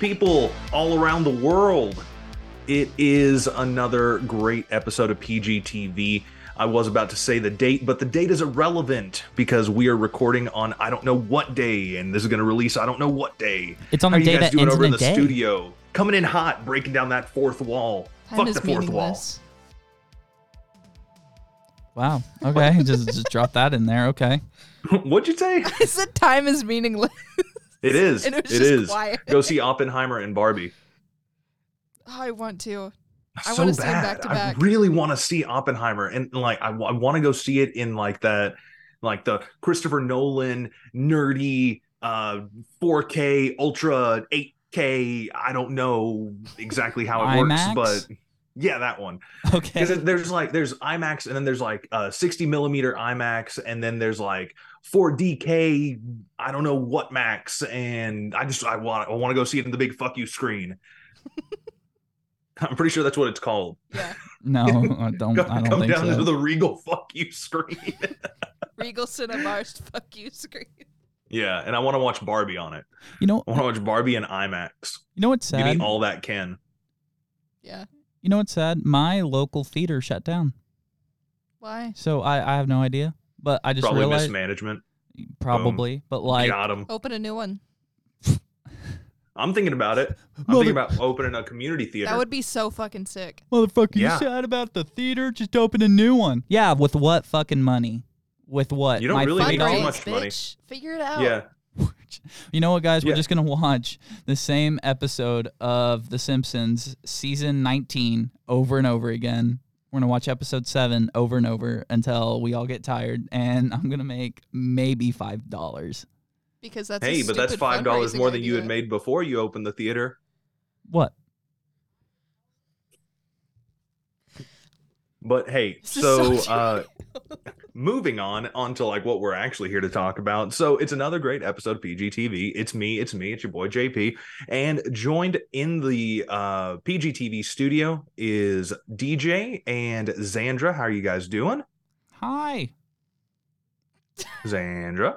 Earthlings, Earthlings, people all around the world. It is another great episode of PGTV. I was about to say the date, but the date is irrelevant because we are recording on I don't know what day, and this is going to release I don't know what day. It's on How the are day you guys that doing ends over in in the day. studio? Coming in hot, breaking down that fourth wall. Time Fuck is the fourth meaningless. Wow. Okay. just just drop that in there. Okay. What'd you say? I said time is meaningless. It is. It it is. quiet. Go see Oppenheimer and Barbie. Oh, I want to. I so see 'em bad. back to back. I really want to see Oppenheimer, and like I, want to go see it in like that, like the Christopher Nolan nerdy, uh, 4K, ultra 8K. I don't know exactly how it IMAX? works, but yeah, that one. Okay. Because there's like there's IMAX, and then there's like uh 60 millimeter IMAX, and then there's like 4DK. I don't know what max, and I just I want I want to go see it in the big fuck you screen. I'm pretty sure that's what it's called. Yeah. No, I don't. Go- I don't come think down so. to the Regal fuck you screen. Regal Cinemar's fuck you screen. yeah, and I want to watch Barbie on it. You know. I want to watch Barbie in IMAX. You know what's Give sad? me all that can. Yeah. You know what's sad? My local theater shut down. Why? So I, I have no idea. But I just Probably realized mismanagement. probably. But like Got him. Open a new one. I'm thinking about it. I'm Mother- thinking about opening a community theater. That would be so fucking sick. Motherfucker, Yeah. you sad about the theater? Just open a new one. Yeah, with what fucking money? With what? You don't My really need too Fundraise, much money. Figure it out. yeah. You know what, guys? We're Yeah. just gonna watch the same episode of The Simpsons season 19 over and over again. We're gonna watch episode seven over and over until we all get tired, and I'm gonna make maybe five dollars. Because that's a Hey, but that's five dollars fundraising more than you had made before you opened the theater. What? But hey, This so, so uh moving on onto like what we're actually here to talk about. So it's another great episode of PGTV. It's me, it's me, it's your boy JP, and joined in the uh PGTV studio is DJ and Zandra. How are you guys doing? Hi. Zandra.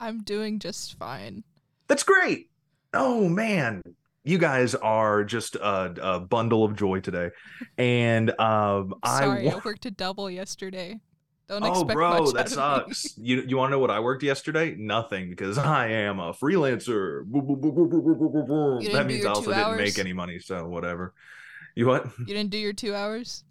I'm doing just fine. That's great. Oh man, you guys are just a, a bundle of joy today. And um, Sorry, I, worked a double yesterday. Don't oh, bro, that sucks. you you want to know what I worked yesterday? Nothing, because I am a freelancer. That means I also didn't make any money, so whatever. You what? You didn't do your two hours.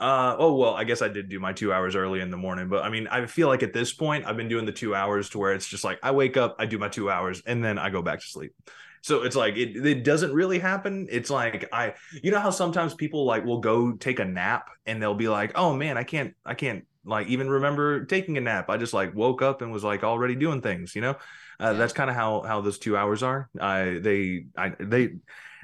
Uh, oh well, I guess I did do my two hours early in the morning, but I mean, I feel like at this point I've been doing the two hours to where it's just like I wake up, I do my two hours, and then I go back to sleep. So it's like it, it doesn't really happen. It's like I you know how sometimes people like will go take a nap and they'll be like, oh man, I can't I can't like even remember taking a nap. I just like woke up and was like already doing things, you know? Uh, Yeah. That's kind of how how those two hours are. I they I they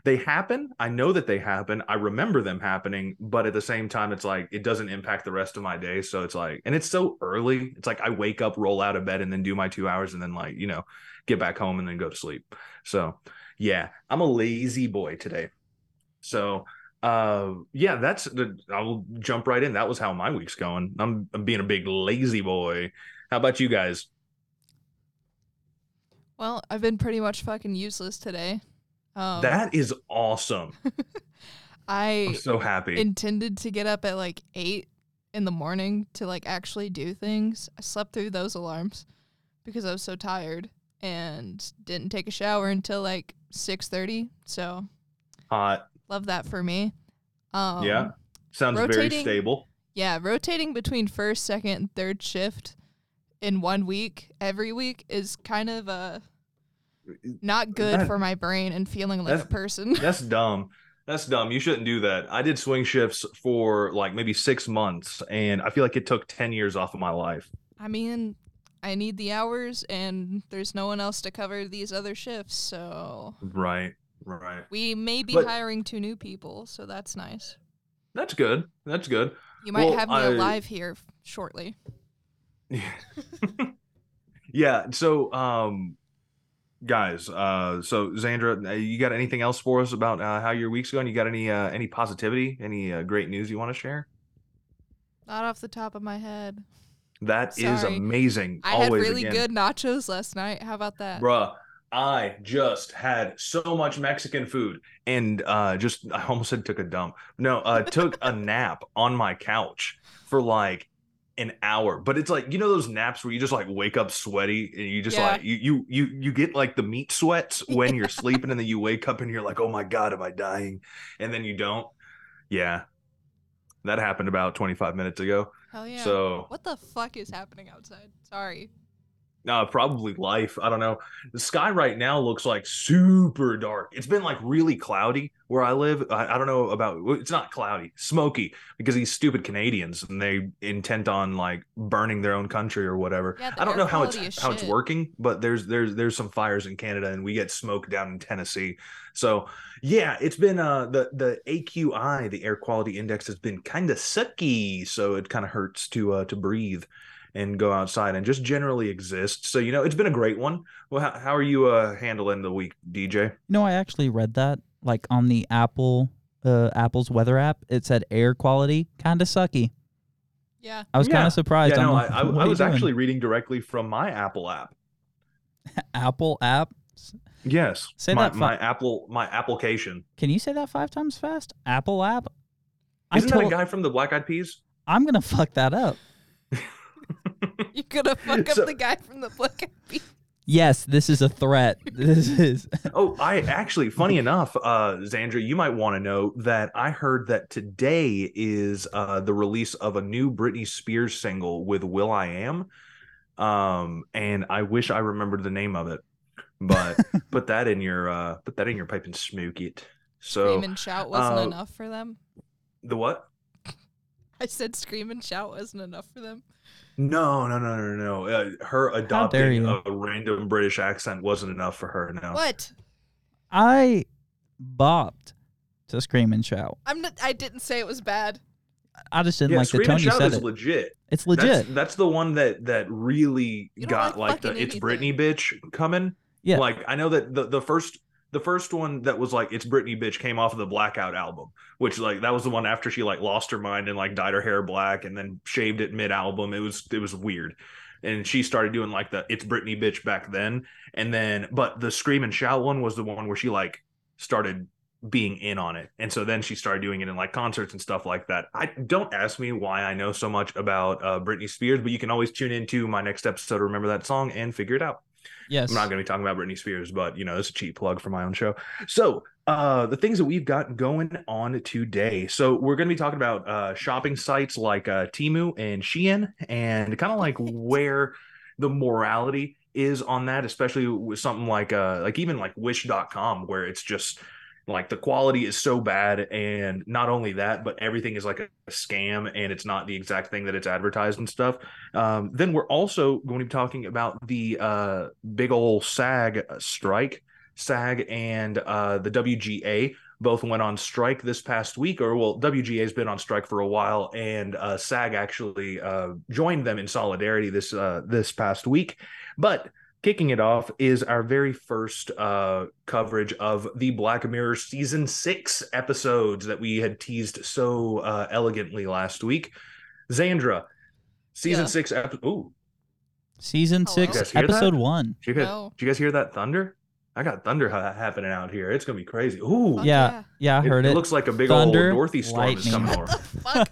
they happen. I know that they happen. I remember them happening, but at the same time, it's like it doesn't impact the rest of my day. So it's like, and it's so early. It's like I wake up, roll out of bed, and then do my two hours, and then like you know, get back home and then go to sleep. So yeah, I'm a lazy boy today. So uh yeah, that's the I'll jump right in. That was how my week's going. I'm, I'm being a big lazy boy. How about you guys? Well, I've been pretty much fucking useless today. Um, that is awesome. I'm I so happy. intended to get up at like eight in the morning to like actually do things. I slept through those alarms because I was so tired and didn't take a shower until like six thirty. So Hot. love that for me. Um, yeah. Sounds very stable. Yeah, rotating between first, second, and third shift in one week every week is kind of uh not good That- for my brain and feeling like a person. That's dumb. That's dumb. You shouldn't do that. I did swing shifts for like maybe six months, and I feel like it took 10 years off of my life. I mean, I need the hours and there's no one else to cover these other shifts, so Right. Right. we may be But- hiring two new people, so that's nice. That's good. That's good. You might Well, have me I- alive here shortly. Yeah. yeah. So, um, guys, uh, so Zandra, uh, you got anything else for us about uh, how your week's going? You got any uh, any positivity, any uh, great news you want to share? Not off the top of my head. That is Sorry. amazing. I Always had really again. good nachos last night. How about that? Bruh, I just had so much Mexican food and uh just I almost said took a dump. No, uh took a nap on my couch for like an hour. But it's like, you know those naps where you just like wake up sweaty and you just Yeah. like you you you you get like the meat sweats when you're sleeping and then you wake up and you're like, "Oh my god, am I dying?" And then you don't. Yeah. That happened about 25 minutes ago. Hell yeah. So what the fuck is happening outside? Sorry. Uh, probably life. I don't know. The sky right now looks like super dark. It's been like really cloudy where I live. I, I don't know about. It's not cloudy, smoky because these stupid Canadians and they intent on like burning their own country or whatever. Yeah, I don't know how it's how it's working, but there's there's there's some fires in Canada and we get smoke down in Tennessee. So yeah, it's been uh the the AQI, the air quality index has been kind of sucky, so it kind of hurts to uh to breathe and go outside and just generally exist. So you know, it's been a great one. Well, how, how are you uh handling the week, DJ? No, I actually read that like on the Apple uh, Apple's weather app. It said air quality kind of sucky. Yeah. I was kind of surprised. yeah, I'm no, like, I, what I was doing? actually reading directly from my Apple app. Apple app. Yes, Say my, that fi- my Apple my application. Can you say that five times fast? Apple app. I Isn't that a guy from the Black Eyed Peas? I'm gonna fuck that up. You're gonna fuck So- up the guy from the Black Eyed Peas. Yes, this is a threat. This is. Oh, I actually, funny enough, uh, Zandra, you might want to know that I heard that today is uh, the release of a new Britney Spears single with Will I Am, um, and I wish I remembered the name of it, but put that in your uh, put that in your pipe and smoke it. So Scream and shout wasn't uh, enough for them. the what? I said scream and shout wasn't enough for them. No, no, no, no, no. Uh, her adopting a random British accent wasn't enough for her. No. What? I bopped to scream and shout. I'm not, I didn't say it was bad. I just didn't Yeah, like the Scream tone and you Shout said is it. legit. It's legit. That's, that's the one that that really got like like, the fucking it's Britney bitch coming. Yeah. Like I know that the the first the first one that was like it's Britney bitch came off of the Blackout album, which like that was the one after she like lost her mind and like dyed her hair black and then shaved it mid album. It was it was weird. And she started doing like the it's Britney bitch back then. And then but the Scream and Shout one was the one where she like started being in on it. And so then she started doing it in like concerts and stuff like that. I don't ask me why I know so much about uh, Britney Spears, but you can always tune into my next episode remember that song and figure it out. Yes. I'm not going to be talking about Britney Spears, but you know, it's a cheap plug for my own show. So, uh, the things that we've got going on today. So, we're going to be talking about uh, shopping sites like uh, Temu and Shein, and kind of like where the morality is on that, especially with something like uh, like even like Wish.com, where it's just like the quality is so bad, and not only that, but everything is like a, scam, and it's not the exact thing that it's advertised and stuff. Um, then we're also going to be talking about the uh, big old SAG strike. SAG and uh, the WGA both went on strike this past week, or well, WGA has been on strike for a while, and uh, SAG actually uh, joined them in solidarity this uh, this past week. But kicking it off is our very first uh, coverage of the Black Mirror season six episodes that we had teased so uh, elegantly last week. Zandra, season Yeah. six episode. Ooh, Season Hello? six, You guys hear episode that? one. did you guys, No. did you guys hear that thunder? I got thunder ha- happening out here. It's gonna be crazy. Ooh, Yeah, yeah. yeah, I it, heard it it. looks like a big Thunder, old Dorothy storm is coming Shut over. the fuck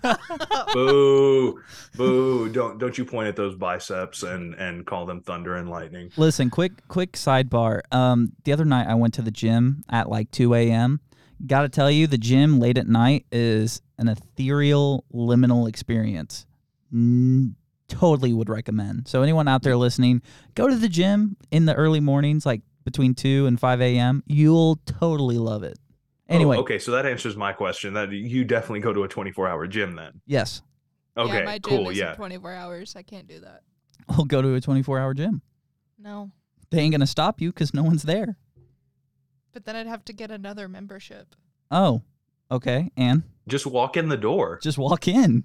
up. Boo, boo! Don't don't you point at those biceps and and call them thunder and lightning. Listen, quick, quick sidebar. Um, the other night I went to the gym at like 2 a.m. Got to tell you, the gym late at night is an ethereal, liminal experience. N- totally would recommend. So anyone out there listening, go to the gym in the early mornings, like between 2 and 5 a.m. You'll totally love it. Oh, anyway, Oh, okay, so that answers my question. That you definitely go to a 24 hour gym then. yes, Okay, yeah, my gym cool. isn't Yeah, 24 hours. I can't do that. I'll go to a 24-hour gym. No. They ain't gonna stop you because no one's there. But then I'd have to get another membership. Oh, okay. And just walk in the door. just walk in.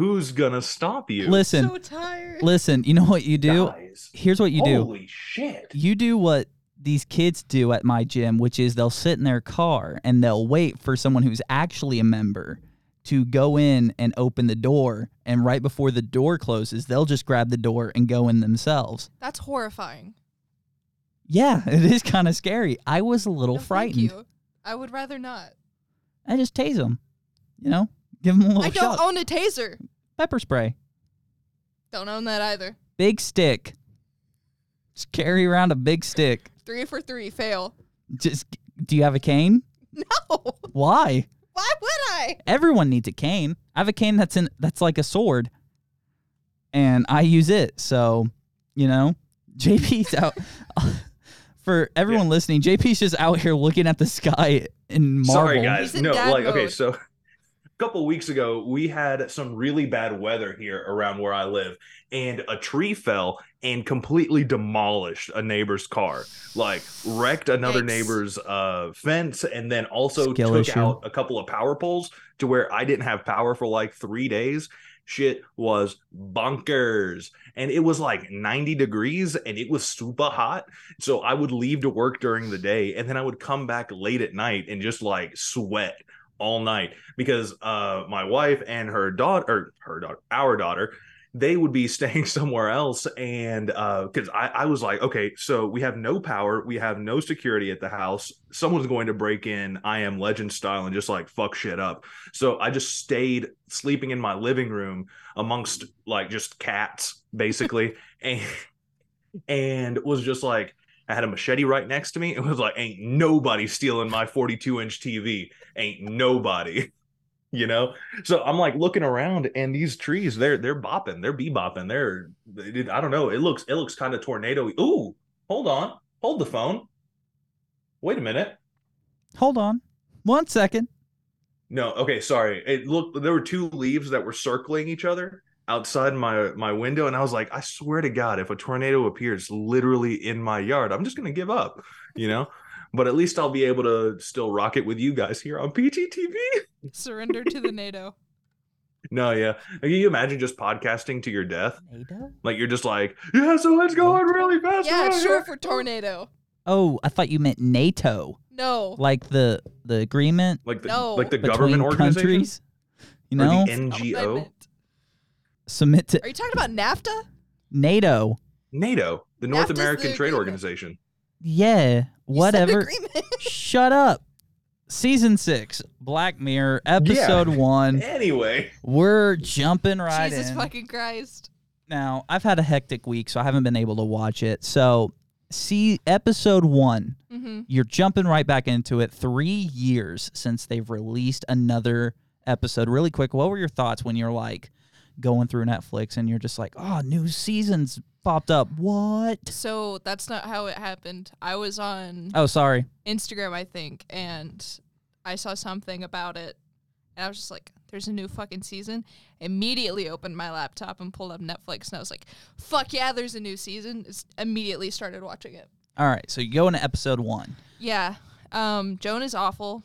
Who's gonna stop you? Listen, so tired. listen. You know what you do? Guys, Here's what you do. Holy shit! You do what these kids do at my gym, which is they'll sit in their car and they'll wait for someone who's actually a member to go in and open the door. And right before the door closes, they'll just grab the door and go in themselves. That's horrifying. Yeah, it is kind of scary. I was a little No, thank frightened. you. I would rather not. I just tase them. You know, give them a little I don't shot. own a taser. Pepper spray, Don't own that either. big stick. Just carry around a big stick. Three for three. Fail. Just do you have a cane? No. Why? Why would I? Everyone needs a cane. I have a cane that's in that's like a sword, and I use it. So, you know, JP's out. For everyone listening, JP's just out here looking at the sky in marvel. Sorry, guys. No, dad like okay, so a couple weeks ago we had some really bad weather here around where I live, and a tree fell and completely demolished a neighbor's car, like wrecked another Yikes. neighbor's uh, fence, and then also Skill took issue. out a couple of power poles to where I didn't have power for like three days. Shit was bonkers. And it was like 90 degrees and it was super hot. So I would leave to work during the day and then I would come back late at night and just like sweat all night because uh my wife and her daughter her daughter our daughter they would be staying somewhere else and uh because I, I was like okay so we have no power we have no security at the house someone's going to break in i am legend style and just like fuck shit up. So i just stayed sleeping in my living room amongst like just cats basically and and was just like I had a machete right next to me. It was like, ain't nobody stealing my 42 inch TV. Ain't nobody, you know. So I'm like looking around, and these trees, they're they're bopping, they're bebopping, they're I don't know. It looks it looks kind of tornado. Ooh, hold on, hold the phone. Wait a minute. Hold on, one second. No, okay, sorry. It looked there were two leaves that were circling each other outside my my window, and I was like, I swear to God, if a tornado appears literally in my yard, I'm just gonna give up, you know. But at least I'll be able to still rock it with you guys here on PGTV. Surrender to the NATO. No, yeah. Can you imagine just podcasting to your death? NATO? Like you're just like, yeah, so let's go on really fast. Yeah, it's around short here." for tornado. Oh, I thought you meant NATO, No. like the the agreement Like the No. like the government organization countries. You or know, the Not what I NGO, meant. Submit to Are you talking about NAFTA? NATO. NATO, the North NAFTA's the American Trade agreement. Organization. Yeah, whatever. agreement. Shut up. Season six, Black Mirror, episode one. Anyway, We're jumping right in. Jesus in. fucking Christ. Now, I've had a hectic week, so I haven't been able to watch it. So, see episode one. Mm-hmm. You're jumping right back into it. Three years since they've released another episode. Really quick, what were your thoughts when you're like going through Netflix and you're just like, oh, new seasons popped up? What? So that's not how it happened. I was on Oh, sorry. Instagram, I think, and I saw something about it, and I was just like, "There's a new fucking season." Immediately opened my laptop and pulled up Netflix, and I was like, "Fuck yeah, there's a new season!" Just immediately started watching it. All right, so you go into episode one. Yeah, um, Joan is awful.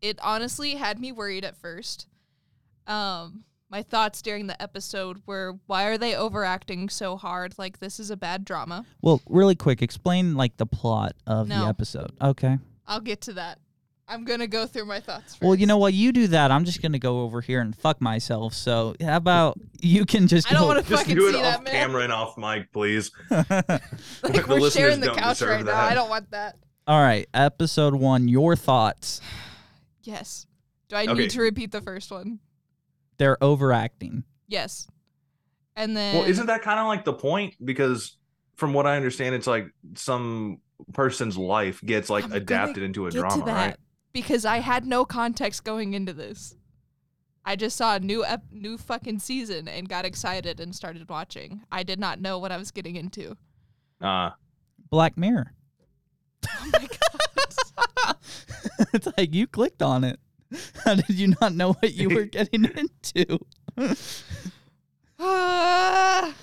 It honestly had me worried at first. Um, my thoughts during the episode were, "Why are they overacting so hard? Like this is a bad drama." Well, really quick, explain like the plot of the episode. Okay. I'll get to that. I'm gonna go through my thoughts. First. Well, you know what? You do that. I'm just gonna go over here and fuck myself. So how about you can just I don't want to just fucking do it see that, off man. camera and off mic, please. Like The we're listeners sharing the don't couch deserve right now. that. I don't want that. All right, episode one. Your thoughts? Yes. Do I Okay. need to repeat the first one? They're overacting. Yes. And then Well, isn't that kind of like the point? Because from what I understand, it's like some person's life gets like I'm adapted into a get drama, to that right? because I had no context going into this. I just saw a new ep- new fucking season and got excited and started watching. I did not know what I was getting into. Uh, Black Mirror. Oh my god. it's like you clicked on it. How did you not know what you were getting into, Ah.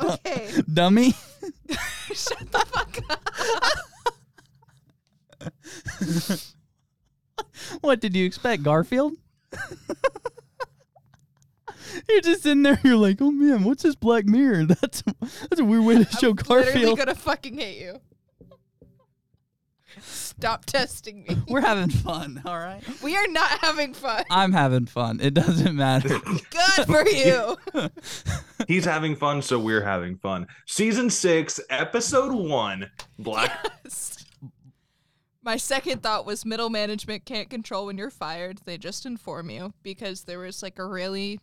okay. dummy? Shut the fuck up. What did you expect, Garfield? You're just in there. You're like, oh man, what's this Black Mirror? That's that's a weird way to show I'm Garfield. gonna fucking hate you. Stop testing me. We're having fun, all right? We are not having fun. I'm having fun. It doesn't matter. Good for you. He's having fun, so we're having fun. Season six, episode one. Black. My second thought was middle management can't control when you're fired. They just inform you because there was like a really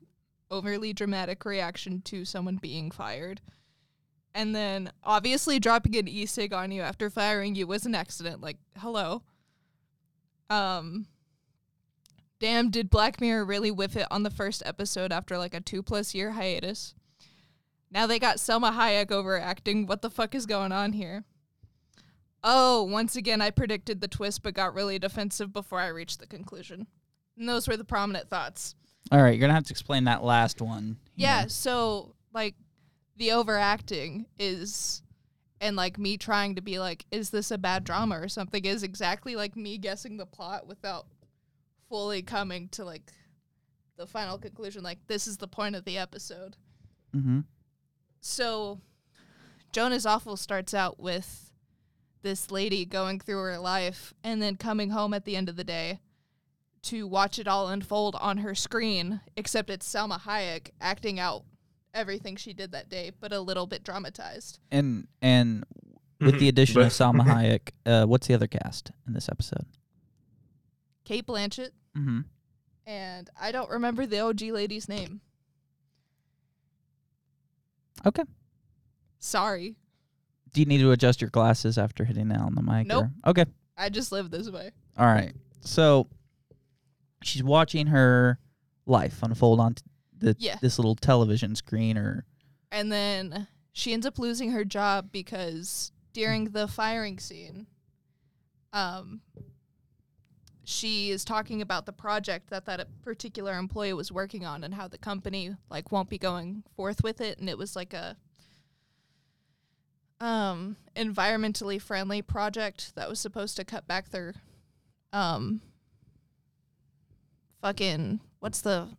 overly dramatic reaction to someone being fired. And then obviously dropping an e-cig on you after firing you was an accident. Like, hello. Um Damn, did Black Mirror really whiff it on the first episode after like a two plus year hiatus? Now they got Salma Hayek overacting. What the fuck is going on here? Oh, once again, I predicted the twist but got really defensive before I reached the conclusion. And those were the prominent thoughts. All right, you're gonna have to explain that last one. Yeah, know. so like the overacting is and like me trying to be like, is this a bad drama or something is exactly like me guessing the plot without fully coming to like the final conclusion. Like this is the point of the episode. Mhm. So Joan Is Awful starts out with this lady going through her life and then coming home at the end of the day to watch it all unfold on her screen, except it's Salma Hayek acting out everything she did that day, but a little bit dramatized. And and with the addition But- of Salma Hayek, uh, what's the other cast in this episode? Cate Blanchett, Mm-hmm. and I don't remember the OG lady's name. Okay. Sorry. Do you need to adjust your glasses after hitting that on the mic? Nope. or- Okay. I just live this way. All right. So she's watching her life unfold on t- the Yeah. this little television screen or And then she ends up losing her job because during the firing scene, um, she is talking about the project that that particular employee was working on and how the company like won't be going forth with it, and it was like a um environmentally friendly project that was supposed to cut back their um fucking what's the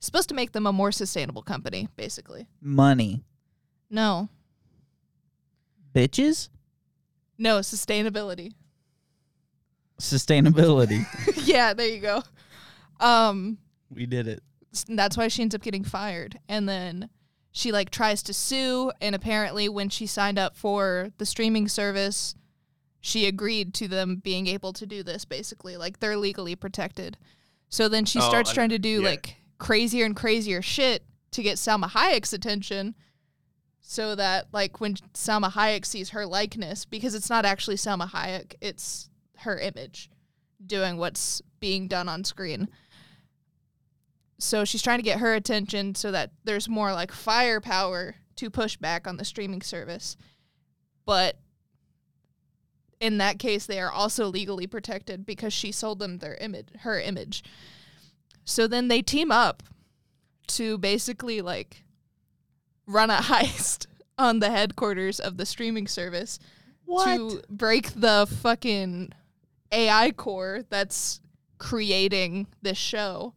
supposed to make them a more sustainable company, basically. money. No, Bitches? no sustainability. Sustainability. yeah, there you go. Um, we did it. that's why she ends up getting fired, and then she like tries to sue, and apparently when she signed up for the streaming service, she agreed to them being able to do this. Basically, like they're legally protected. So then she Oh, starts I- trying to do yeah. like crazier and crazier shit to get Salma Hayek's attention. So that like when Salma Hayek sees her likeness, because it's not actually Salma Hayek, it's her image doing what's being done on screen. So she's trying to get her attention so that there's more like firepower to push back on the streaming service. But in that case they are also legally protected because she sold them their image her image. So then they team up to basically like run a heist on the headquarters of the streaming service to break the fucking AI core that's creating this show.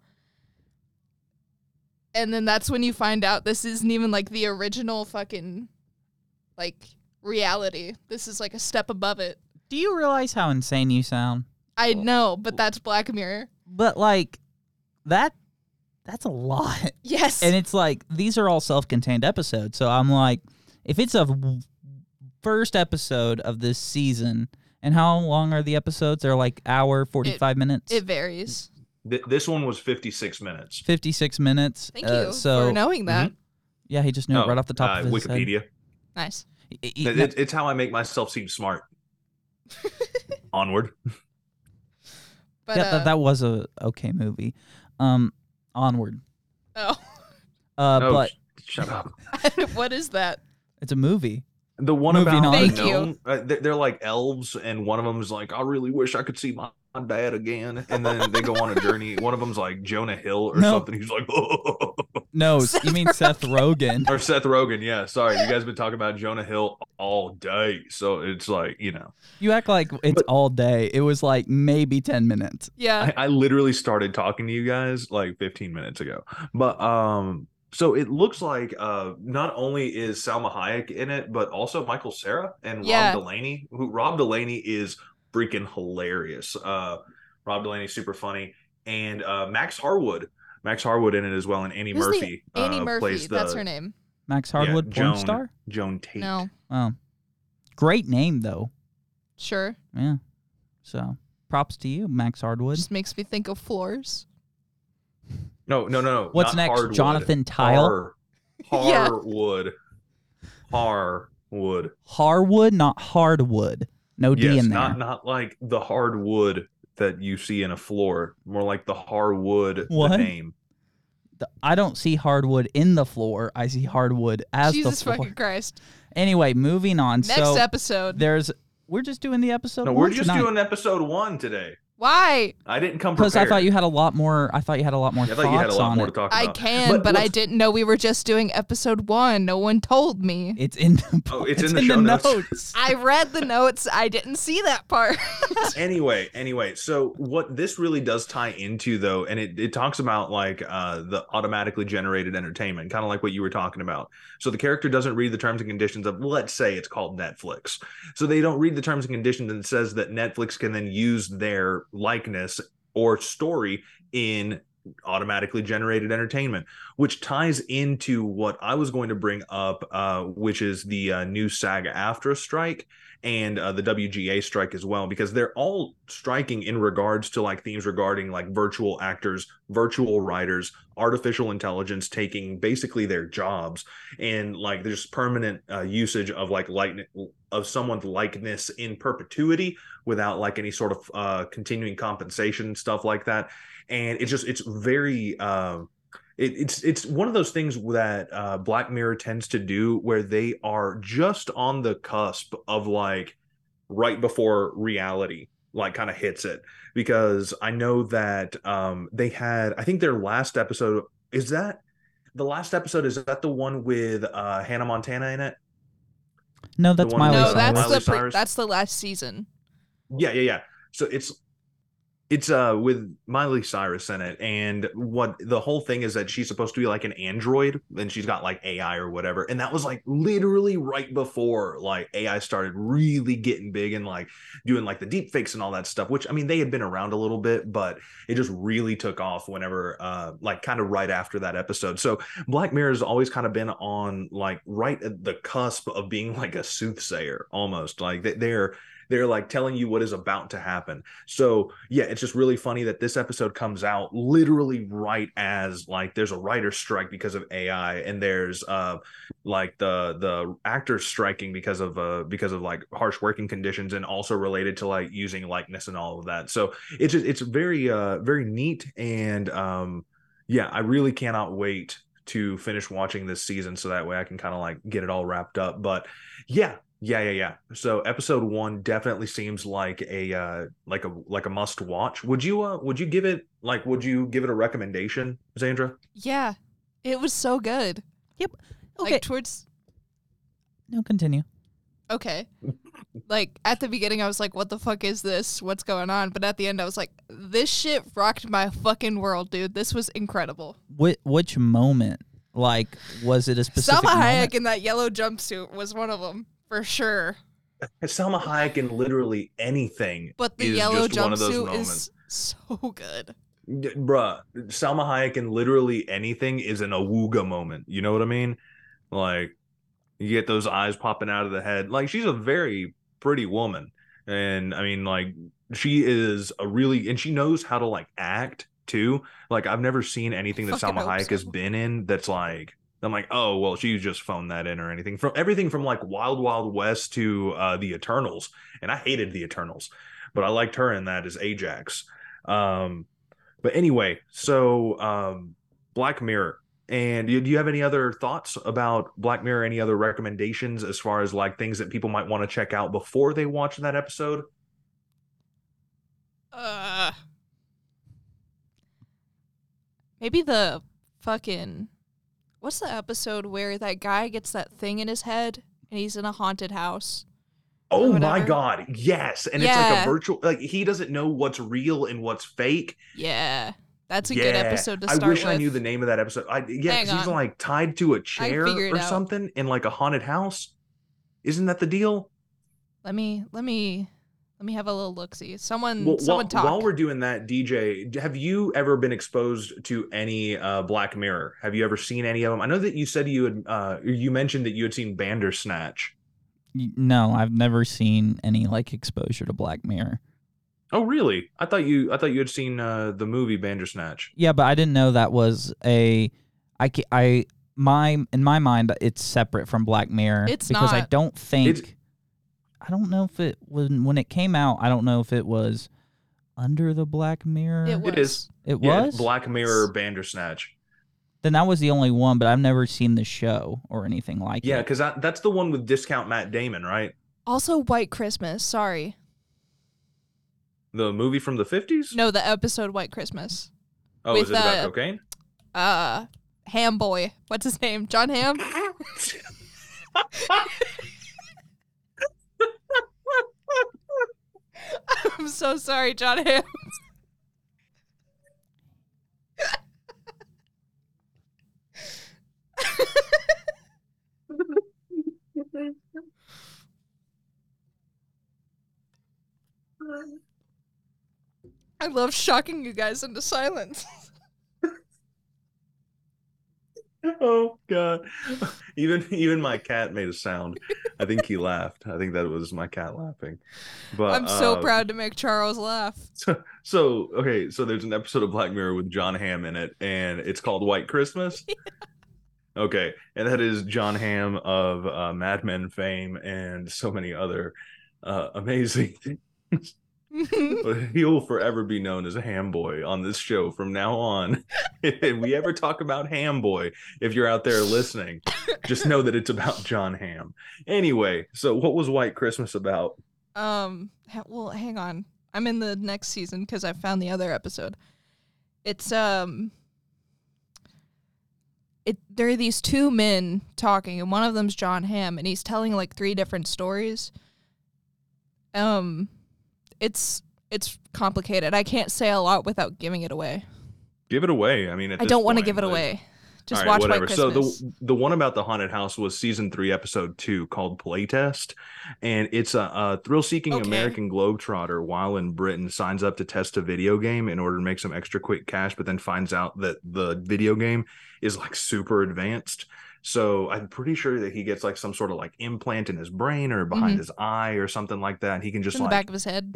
And then that's when you find out this isn't even like the original fucking like reality. This is like a step above it. Do you realize how insane you sound? I know, but that's Black Mirror. But like that that's a lot. Yes. And it's like these are all self-contained episodes. So I'm like if it's a w- first episode of this season and how long are the episodes? They're like hour 45 minutes. it varies. Th- this one was 56 minutes. 56 minutes. Thank Uh, you so for knowing that. yeah, he just knew it Oh, right off the top uh, of his head. Wikipedia. Nice. Y- y- It- it- it's how I make myself seem smart. Onward. But yeah, uh, that, that was a okay movie. Um, onward. oh, Uh, no, but sh- shut up. what is that? it's a movie. The one Moving about on. Thank the you. gnome, uh, they're, they're like elves, and one of them is like, "I really wish I could see my, my dad again." And then they go on a journey. One of them's like Jonah Hill or No. something. He's like, No, Seth you mean Seth Rogen? or Seth Rogen. Yeah, sorry, you guys been talking about Jonah Hill all day, so it's like you know, You act like it's But- all day. It was like maybe 10 minutes. Yeah. I, I literally started talking to you guys like 15 minutes ago. But um, So it looks like uh, not only is Salma Hayek in it, but also Michael Cera and Yeah. Rob Delaney. Who Rob Delaney is freaking hilarious. Uh, Rob Delaney, super funny, and uh, Max Harwood. Max Harwood in it as well, and Annie Who's the- Murphy. Annie uh, Murphy, plays the, that's her name. Max Hardwood, porn Joan. star. Joan Tate. No, Oh, great name though. sure. Yeah. So props to you, Max Hardwood. Just makes me think of floors. No, no, no, no. What's not next? Hardwood. Jonathan Tile. Har- Yeah. Harwood. Harwood. Harwood, not hardwood. No D Yes, in there. not not like the hardwood that you see in a floor. More like the hardwood What? the name. The- I don't see hardwood in the floor. I see hardwood as Jesus the floor. Jesus fucking Christ. Anyway, moving on. Next so episode. there's we're just doing the episode. No, one we're just tonight. doing episode one today. Why? I didn't come because. I thought you had a lot more. I thought you had a lot more I thoughts thought you had a lot more it. to talk I can, but, I didn't know we were just doing episode one. No one told me. It's in the Oh, it's in the show notes. notes. I read the notes. I didn't see that part. anyway, anyway, so what this really does tie into though, and it, it talks about like uh the automatically generated entertainment, kind of like what you were talking about. So the character doesn't read the terms and conditions of let's say it's called Netflix. So they don't read the terms and conditions and it says that Netflix can then use their likeness or story in automatically generated entertainment which ties into what i was going to bring up uh, which is the uh, new SAG AFTRA strike and uh, the WGA strike as well, because they're all striking in regards to like themes regarding like virtual actors, virtual writers, artificial intelligence taking basically their jobs, and like there's permanent uh, usage of like light of someone's likeness in perpetuity without like any sort of uh, continuing compensation stuff like that, and it's just it's very. Uh, it, it's it's one of those things that uh, Black Mirror tends to do, where they are just on the cusp of like right before reality, like kind of hits it. Because I know that um, they had, I think their last episode is that the last episode is that the one with uh, Hannah Montana in it. No, that's one Miley no, uh, that's Miley the pre- Cyrus? that's the last season. Yeah, yeah, yeah. So it's it's uh with Miley Cyrus in it, and what the whole thing is that she's supposed to be like an android, and she's got like AI or whatever, and that was like literally right before like AI started really getting big and like doing like the deep fakes and all that stuff. Which I mean, they had been around a little bit, but it just really took off whenever uh like kind of right after that episode. So Black Mirror has always kind of been on like right at the cusp of being like a soothsayer almost like they- they're they're like telling you what is about to happen. So yeah it's just really funny that this episode comes out literally right as like there's a writer's strike because of ai and there's uh like the the actors striking because of uh because of like harsh working conditions and also related to like using likeness and all of that. So it's just it's very uh very neat and um yeah i really cannot wait to finish watching this season so that way i can kind of like get it all wrapped up. But yeah yeah yeah yeah so episode one definitely seems like a uh like a like a must watch would you uh would you give it like would you give it a recommendation zandra Yeah, it was so good. Yep. Okay, Like towards no, continue. okay, like at the beginning I was like, "What the fuck is this? What's going on?" But at the end I was like, "This shit rocked my fucking world, dude. This was incredible." Which, which moment? Like, was it a specific Salma moment? Hayek in that yellow jumpsuit was one of them for sure. Salma Hayek in literally anything But the is yellow just one of those jumpsuit moments. is so good. Bruh Salma Hayek in literally anything is an awooga moment you know what I mean? Like you get those eyes popping out of the head. Like she's a very pretty woman and I mean like she is a really and she knows how to like act too. Like I've never seen anything that Fucking hope Hayek has been in that's like I'm like oh well she just phoned that in or anything from everything from like Wild Wild West to uh the Eternals and I hated the Eternals but I liked her in that as Ajak um but anyway, so um, Black Mirror. And do you have any other thoughts about Black Mirror? Any other recommendations as far as like things that people might want to check out before they watch that episode? Uh, maybe the fucking what's the episode where that guy gets that thing in his head and he's in a haunted house? Oh my god, yes. And it's like a virtual like he doesn't know what's real and what's fake. Yeah, That's a good episode to start I wish I knew the name of that episode. I, yeah, he's on. like tied to a chair or out. something in like a haunted house. Isn't that the deal? Let me let me let me have a little look. See, someone Well, someone while, talk. while we're doing that, DJ, have you ever been exposed to any uh, Black Mirror? Have you ever seen any of them? I know that you said you had. Uh, you mentioned that you had seen Bandersnatch. No, I've never seen any like exposure to Black Mirror. Oh, really? I thought you. I thought you had seen uh, the movie Bandersnatch. Yeah, but I didn't know that was a. I ca- I my in my mind it's separate from Black Mirror It's because I don't think. It's- I don't know if it when when it came out. I don't know if it was under the Black Mirror. it was. It is. It Yeah, was. Black Mirror Bandersnatch. Then that was the only one, but I've never seen the show or anything like Yeah, it. Yeah, because that's the one with discount Matt Damon, right? Also, White Christmas. Sorry, The movie from the fifties. no, the episode White Christmas. Oh, with, is it about uh, cocaine? Uh, Ham Boy. What's his name? Jon Hamm. I'm so sorry, Jon Hamm. I love shocking you guys into silence. oh god. Even even my cat made a sound. I think he laughed. I think that was my cat laughing. But I'm so uh, proud to make Charles laugh. so, so okay so there's an episode of black mirror with Jon Hamm in it and it's called white christmas? Okay and that is Jon Hamm of uh, mad men fame and so many other uh, amazing things But he will forever be known as a Ham Boy on this show from now on. if we ever talk about Ham Boy, if you're out there listening, just know that it's about Jon Hamm. Anyway, so what was White Christmas about? Um, well, hang on. I'm in the next season because I found the other episode. It's um, it there are these two men talking, and one of them's Jon Hamm and he's telling like three different stories. Um, it's it's complicated. I can't say a lot without giving it away. Give it away. I mean, I don't want to give it like- away. Just right, watch whatever. So the the one about the haunted house was season three, episode two, called Playtest, and it's a, a thrill-seeking Okay. American globetrotter while in Britain signs up to test a video game in order to make some extra quick cash, but then finds out that the video game is like super advanced. So I'm pretty sure that he gets like some sort of like implant in his brain or behind Mhm. his eye or something like that, and he can just in the back of his head.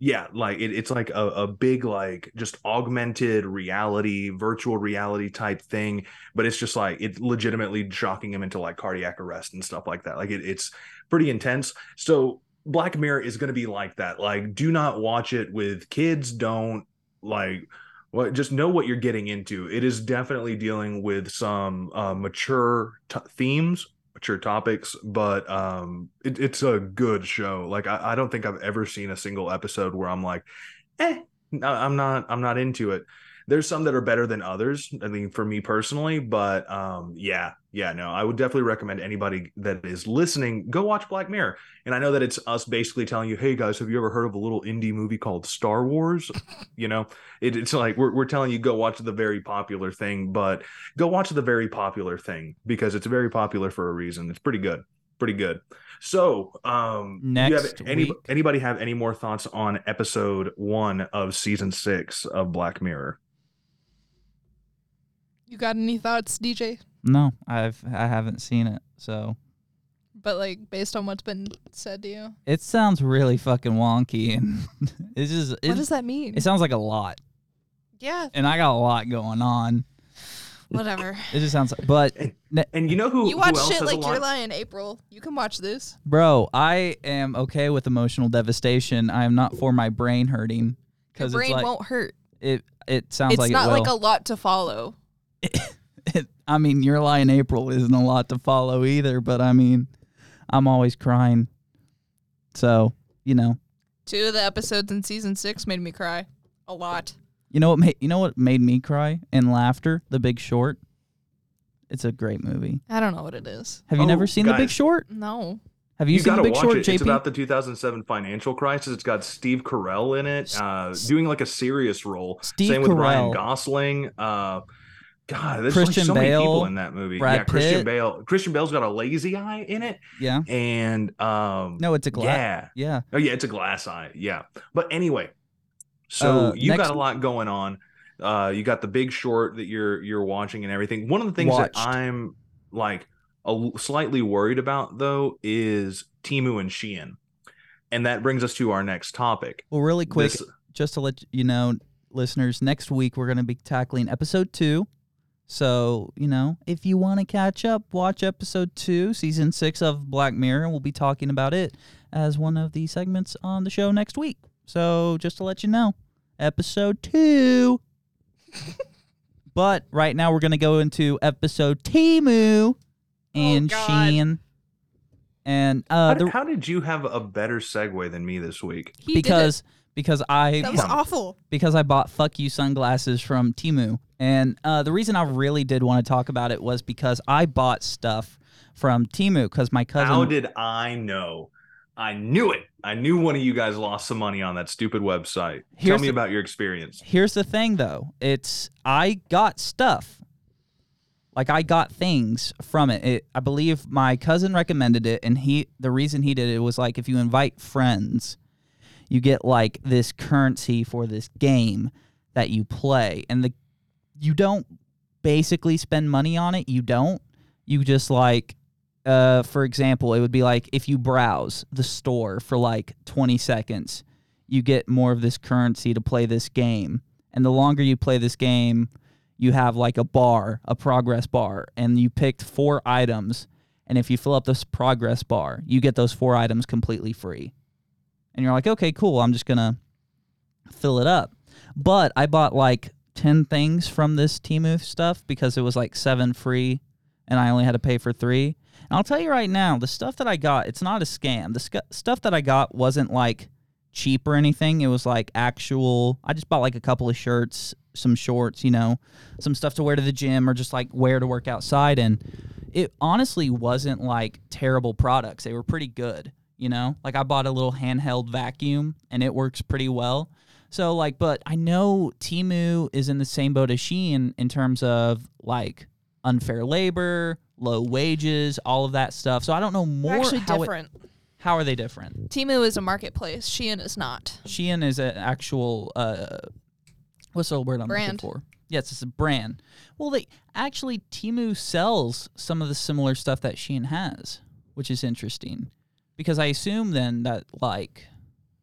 yeah like it, it's like a, a big like just augmented reality virtual reality type thing but it's just like it's legitimately shocking him into like cardiac arrest and stuff like that like it, it's pretty intense so black mirror is going to be like that like do not watch it with kids don't like well, just know what you're getting into. It is definitely dealing with some uh, mature t- themes, mature topics, but um, it, it's a good show. Like I, I don't think I've ever seen a single episode where I'm like, eh, I'm not, I'm not into it. There's some that are better than others. I mean, for me personally, but um, yeah, yeah, no, I would definitely recommend anybody that is listening go watch Black Mirror. And I know that it's us basically telling you, hey guys, have you ever heard of a little indie movie called Star Wars? you know, it, it's like we're we're telling you go watch the very popular thing, but go watch the very popular thing because it's very popular for a reason. It's pretty good, pretty good. So, um, you have Next any anybody have any more thoughts on episode one of season six of Black Mirror? You got any thoughts, DJ? No, I've I haven't seen it, so But like based on what's been said to you, it sounds really fucking wonky, and it's just what does that mean? it sounds like a lot, yeah, and I got a lot going on. whatever. It just sounds, but And you know who you watch else shit like lot- Your Lie in April. You can watch this. bro, I am okay with emotional devastation. I am not for my brain hurting Your because brain it's like won't hurt. it. It sounds like It's like not it like a lot to follow. It, I mean, your lie in April isn't a lot to follow either, but I mean, I'm always crying. So, you know, Two of the episodes in season six made me cry a lot. you know what made you know what made me cry and laughter? The Big Short. It's a great movie. I don't know what it is. Have you Oh, never seen The Big. Short? No. Have you, You, seen gotta The Big watch Short, it. JP? It's about the 2007 financial crisis. It's got Steve Carell in it, uh, doing like a serious role. Steve Same with Ryan Gosling. Uh, God, there's Christian like so many people in that movie. Brad yeah, Christian Pitt. Bale. Christian Bale's got a lazy eye in it, yeah. and um, No, it's a glass. yeah, Yeah. Oh yeah, it's a glass eye. Yeah. But anyway, so Uh, you next- got a lot going on. Uh you got the big short that you're you're watching and everything. One of the things Watched. that I'm like a slightly worried about though is Temu and Shein. And that brings us to our next topic. Well, really quick, This- just to let you know, listeners, next week we're going to be tackling episode two. So, you know, if you want to catch up, watch episode two, season six of Black Mirror, and we'll be talking about it as one of the segments on the show next week. So, just to let you know, episode two. but right now we're going to go into episode Temu and God. Shein. And how, uh, did, the, how did you have a better segue than me this week? He did it. because because I that was awful. because I bought fuck you sunglasses from Temu. And uh, the reason I really did want to talk about it was because I bought stuff from Temu because my cousin. How did I know? I knew it. I knew one of you guys lost some money on that stupid website. Tell me the- about your experience. Here's the thing though. It's I got stuff. Like I got things from it. it. I believe my cousin recommended it and he the reason he did it was like if you invite friends, you get like this currency for this game that you play and the you don't basically spend money on it. You don't. You just like uh for example, it would be like if you browse the store for like 20 seconds, you get more of this currency to play this game. And the longer you play this game, you have like a bar, a progress bar, and you picked four items. And if you fill up this progress bar, you get those four items completely free. And you're like, okay, cool. I'm just going to fill it up. But I bought like 10 things from this Temu stuff because it was like seven free and I only had to pay for three. And I'll tell you right now, the stuff that I got, it's not a scam. The sc- stuff that I got wasn't like cheap or anything. It was like actual. I just bought like a couple of shirts, some shorts, you know, some stuff to wear to the gym or just like wear to work outside. And it honestly wasn't like terrible products. They were pretty good, you know. Like I bought a little handheld vacuum and it works pretty well. So like, but I know Temu is in the same boat as Shein in terms of like unfair labor, low wages, all of that stuff. So I don't know more. They're actually how it- different. how are they different? Temu is a marketplace. Shein is not. Shein is an actual uh, what's the word I'm Brand. looking for? Yes, it's a brand. Well, they actually Temu sells some of the similar stuff that Shein has, which is interesting because I assume then that like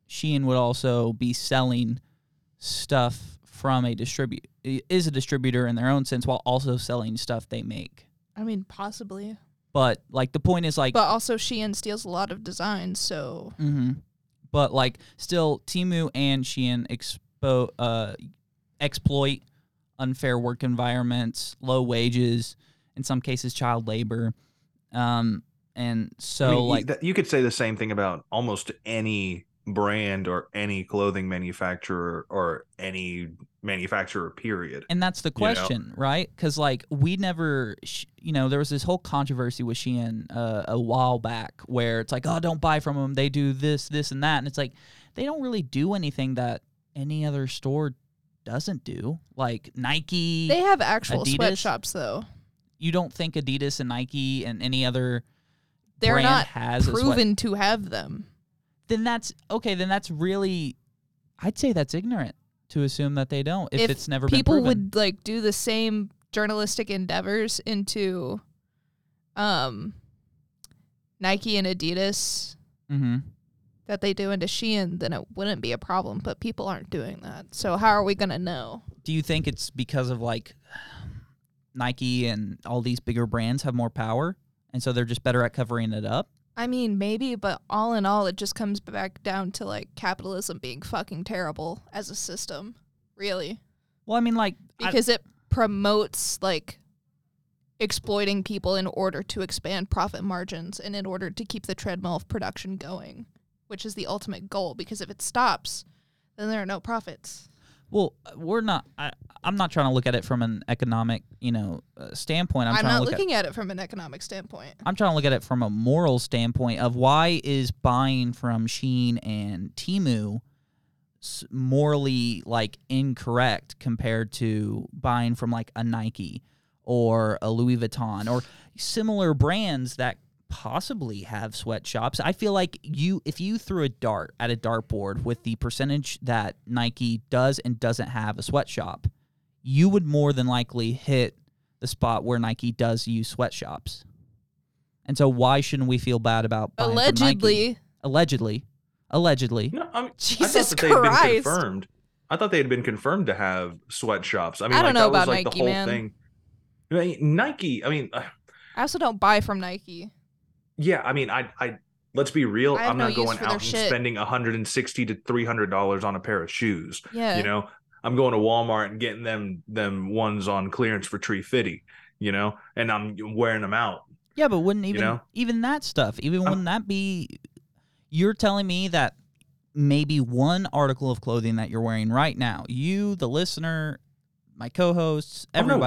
Shein would also be selling stuff from a distribute is a distributor in their own sense while also selling stuff they make. I mean, possibly. But like the point is like But also, Shein steals a lot of designs, so Mm-hmm. But like, still, Temu and Shein expo uh, exploit unfair work environments, low wages, in some cases, child labor, um, and so I mean, like, you could say the same thing about almost any brand or any clothing manufacturer or any manufacturer period and that's the you know? question, right? Because like, we never, sh- you know, there was this whole controversy with Shein uh, a while back where it's like, oh, don't buy from them. They do this, this, and that, and it's like they don't really do anything that any other store doesn't do, like Nike. they have actual Adidas? sweatshops, though. you don't think Adidas and Nike and any other They're brand not has a sweat- proven to have them. Then that's okay. Then that's really, I'd say that's ignorant to assume that they don't if, If it's never People would like do the same journalistic endeavors into um Nike and Adidas mm-hmm. that they do into Shein, then it wouldn't be a problem. But people aren't doing that. So how are we gonna know? Do you think it's because of like Nike and all these bigger brands have more power, and so they're just better at covering it up? I mean, maybe, but all in all, it just comes back down to like capitalism being fucking terrible as a system, really, Well, I mean, like I- because it promotes like exploiting people in order to expand profit margins and in order to keep the treadmill of production going, which is the ultimate goal. Because if it stops, then there are no profits. Well, we're not. I, I'm not trying to look at it from an economic, you know, uh, standpoint. I'm, I'm, not look looking at, it from an economic standpoint. I'm trying to look at it from a moral standpoint of why is buying from Shein and Temu morally like incorrect compared to buying from like a Nike or a Louis Vuitton or similar brands that possibly have sweatshops. I feel like you if you threw a dart at a dartboard with the percentage that Nike does and doesn't have a sweatshop, you would more than likely hit the spot where Nike does use sweatshops. And so why shouldn't we feel bad about buying from Nike? Allegedly, allegedly allegedly No, I mean, I Jesus thought that they had been Christ. confirmed. I thought they had been confirmed to have sweatshops. I mean, I don't like, know that was about like Nike, the whole man. thing. I mean, Nike. I mean, uh, I also don't buy from Nike. Yeah. I mean, I, I. Let's be real. I have I'm no not going out and shit. spending 160 to 300 dollars on a pair of shoes. Yeah. You know, I'm going to Walmart and getting them them ones on clearance for tree fitty. You know, and I'm wearing them out. Yeah, but wouldn't even know? even that stuff, even I'm- wouldn't that be you're telling me that maybe one article of clothing that you're wearing right now, you, the listener, my co-hosts, Oh, no.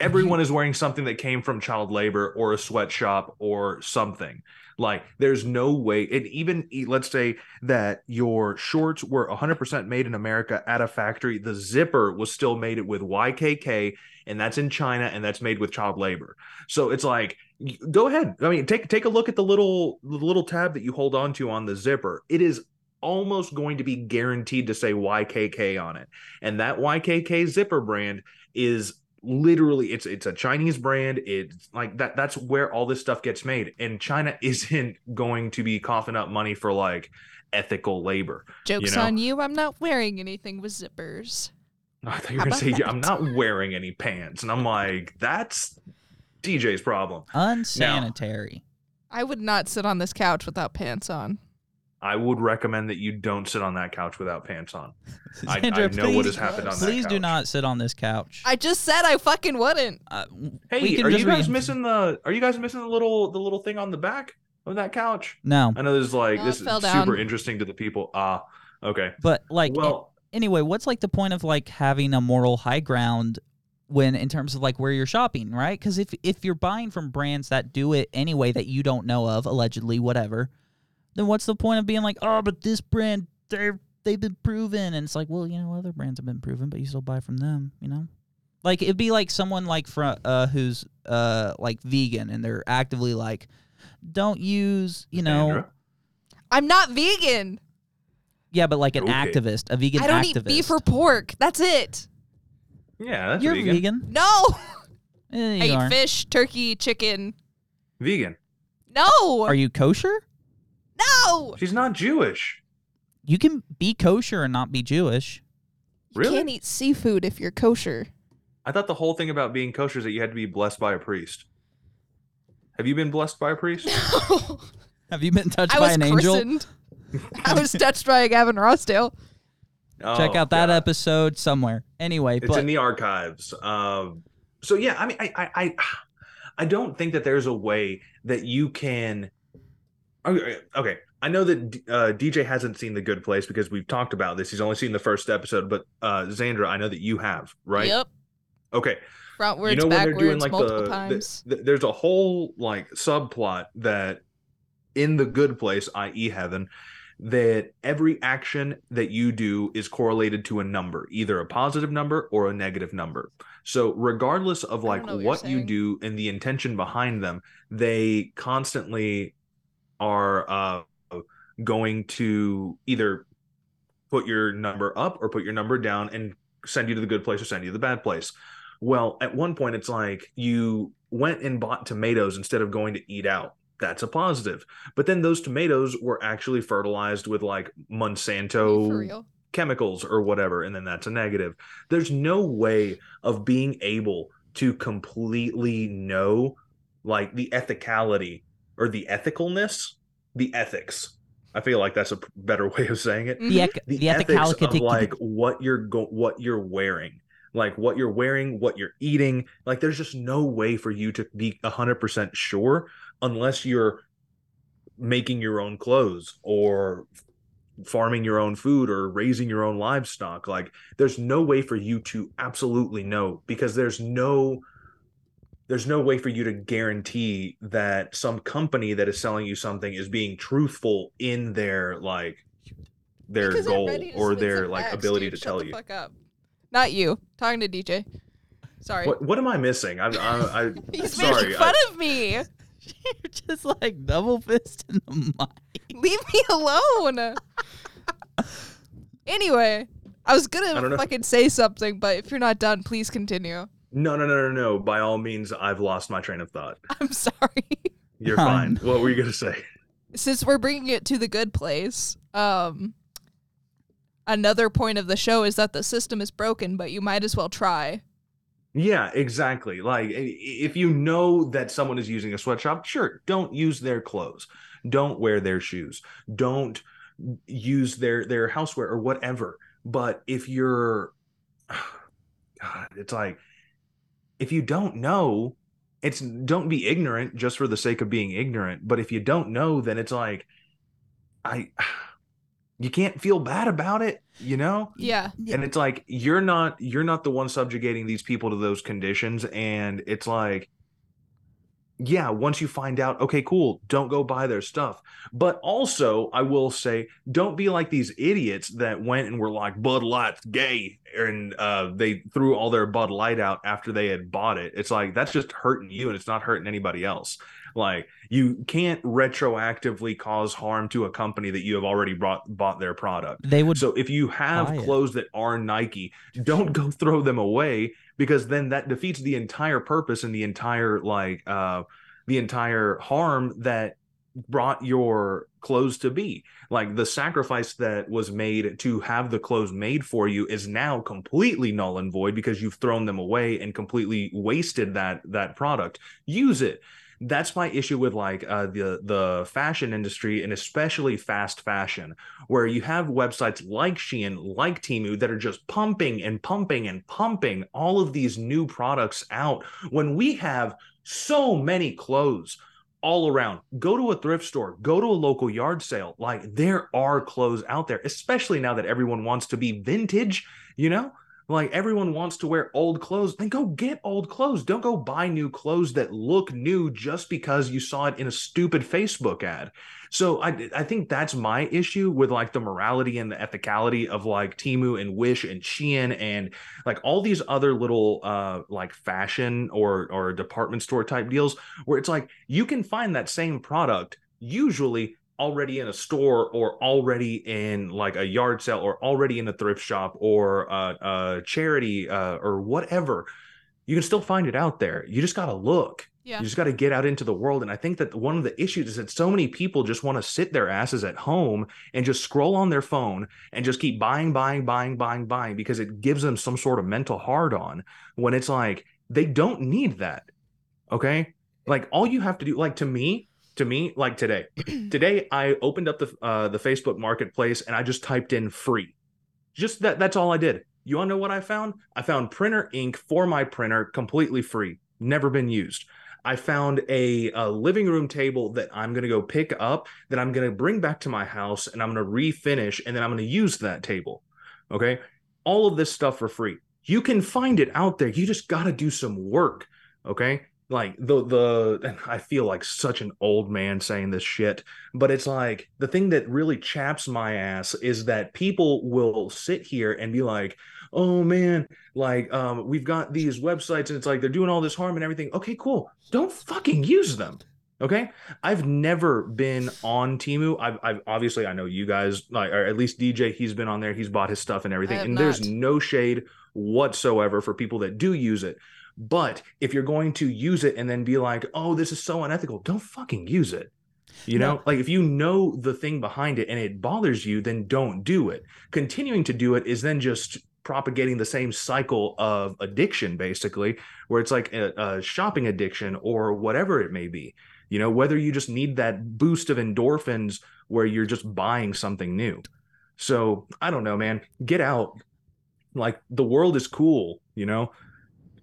Everyone is wearing something that came from child labor or a sweatshop or something. Like there's no way and even let's say that your shorts were 100% made in america at a factory the zipper was still made it with ykk and that's in china and that's made with child labor. So it's like go ahead. I mean take take a look at the little the little tab that you hold on to on the zipper. It is almost going to be guaranteed to say ykk on it. And that ykk zipper brand is literally it's it's a chinese brand it's like that that's where all this stuff gets made and china isn't going to be coughing up money for like ethical labor Joke's know? on you. I'm not wearing anything with zippers. i thought you were How gonna say about i'm not wearing any pants and i'm like that's dj's problem unsanitary. I would not sit on this couch without pants on. I would recommend that you don't sit on that couch without pants on I- I Zandra, know what please, has happened on that couch. Please do not sit on this couch. I just said I fucking wouldn't. Uh, hey are you guys read- missing the are you guys missing the little the little thing on the back of that couch No, i know this is like Oh, this it is fell super down. interesting to the people ah okay but like well anyway, what's like the point of like having a moral high ground when in terms of like where you're shopping, right? Because if if you're buying from brands that do it anyway that you don't know of, allegedly, whatever, then what's the point of being like, oh, but this brand they're they've been proven, and it's like, well, you know, other brands have been proven, but you still buy from them, you know. Like it'd be like someone like from uh who's uh like vegan and they're actively like, don't use you know Zandra? I'm not vegan. yeah, but like an Okay. activist, a vegan I don't activist. eat beef or pork. That's it. Yeah, that's You're vegan. vegan. No. Eh, I you eat fish, turkey, chicken. Vegan. No. Are you kosher? No. She's not Jewish. You can be kosher and not be Jewish. You Really? can't eat seafood if you're kosher. I thought the whole thing about being kosher is that you had to be blessed by a priest. Have you been blessed by a priest? No. Have you been touched I by was an angel? christened. I was touched by a Gavin Rossdale. Check Oh, out that God. episode somewhere. Anyway, It's but in the archives. Um, so yeah, I mean, I, I, I, I don't think that there's a way that you can. Okay. I know that uh, DJ hasn't seen The Good Place because we've talked about this. He's only seen the first episode, but uh, Zandra, I know that you have, right? Yep. Okay. Frontwards, you know when backwards, they're doing like multiple the, the- times. the- there's a whole like subplot that in the good place i.e heaven that every action that you do is correlated to a number either a positive number or a negative number so regardless of like what what, you do and the intention behind them they constantly are uh going to either put your number up or put your number down and send you to the good place or send you to the bad place. Well, at one point, it's like you went and bought tomatoes instead of going to eat out. That's a positive. But then those tomatoes were actually fertilized with like Monsanto chemicals or whatever, and then that's a negative. There's no way of being able to completely know like the ethicality or the ethicalness, the ethics. I feel like that's a better way of saying it. The, ec- the, the ethics of like what you're go- what you're wearing. Like what you're wearing what you're eating. Like there's just no way for you to be 100% sure unless you're making your own clothes or farming your own food or raising your own livestock. Like there's no way for you to absolutely know because there's no there's no way for you to guarantee that some company that is selling you something is being truthful in their like their Because goal or their like facts, ability dude. to Shut tell the you Fuck up. Not you. Talking to DJ. Sorry. what what am i missing i'm I, I, He's sorry making fun I, of me. You're just like double fist in the mic. Leave me alone. anyway, I was gonna know. fucking say something, but if you're not done, please continue. No no no no no by all means i've lost my train of thought I'm sorry. you're Um, fine what were you gonna say Since we're bringing it to the good place, um, another point of the show is that the system is broken, but you might as well try. Yeah, exactly. Like if you know that someone is using a sweatshop, sure, don't use their clothes. Don't wear their shoes. Don't use their their houseware or whatever. But if you're God, it's like if you don't know, it's don't be ignorant just for the sake of being ignorant. But if you don't know, then it's like I you can't feel bad about it, you know? Yeah. and it's like you're not you're not the one subjugating these people to those conditions and it's like yeah once you find out okay cool don't go buy their stuff. But also i will say don't be like these idiots that went and were like bud light's gay and uh, they threw all their bud light out after they had bought it. It's like that's just hurting you and it's not hurting anybody else like you can't retroactively cause harm to a company that you have already brought bought their product They would so if you have buy it. clothes that are Nike, don't go throw them away because then that defeats the entire purpose and the entire like uh the entire harm that brought your clothes to be. Like the sacrifice that was made to have the clothes made for you is now completely null and void because you've thrown them away and completely wasted that that product. Use it that's my issue with like uh, the the fashion industry and especially fast fashion where you have websites like Shein, like Temu that are just pumping and pumping and pumping all of these new products out when we have so many clothes all around. Go to a thrift store, go to a local yard sale. Like there are clothes out there, especially now that everyone wants to be vintage, you know? Like everyone wants to wear old clothes, then go get old clothes. Don't go buy new clothes that look new just because you saw it in a stupid Facebook ad. So I I think that's my issue with like the morality and the ethicality of like Temu and Wish and Shein and like all these other little uh like fashion or or department store type deals where it's like you can find that same product usually already in a store or already in like a yard sale or already in a thrift shop or a, a charity uh, or whatever you can still find it out there. You just got to look. Yeah. you just got to get out into the world. And i think that one of the issues is that so many people just want to sit their asses at home and just scroll on their phone and just keep buying buying buying buying buying because it gives them some sort of mental hard on when it's like they don't need that okay? Like all you have to do like to me to me like today. Today i opened up the uh the facebook marketplace and i just typed in free. Just that that's all i did. You want to know what i found? I found printer ink for my printer completely free. Never been used. I found a, a living room table that i'm going to go pick up that i'm going to bring back to my house and i'm going to refinish and then i'm going to use that table okay? All of this stuff for free. You can find it out there. You just got to do some work okay like the the and I feel like such an old man saying this shit, but it's like the thing that really chaps my ass is that people will sit here and be like, "Oh man, like um we've got these websites and it's like they're doing all this harm and everything." Okay, cool. Don't fucking use them. Okay? I've never been on Temu. I've, I've obviously I know you guys like or at least DJ he's been on there. He's bought his stuff and everything. And there's no shade whatsoever for people that do use it. But if you're going to use it and then be like, oh, this is so unethical, don't fucking use it. You know, No. like if you know the thing behind it and it bothers you, then don't do it. Continuing to do it is then just propagating the same cycle of addiction, basically, where it's like a, a shopping addiction or whatever it may be. You know, whether you just need that boost of endorphins where you're just buying something new. So I don't know, man. Get out. Like the world is cool, you know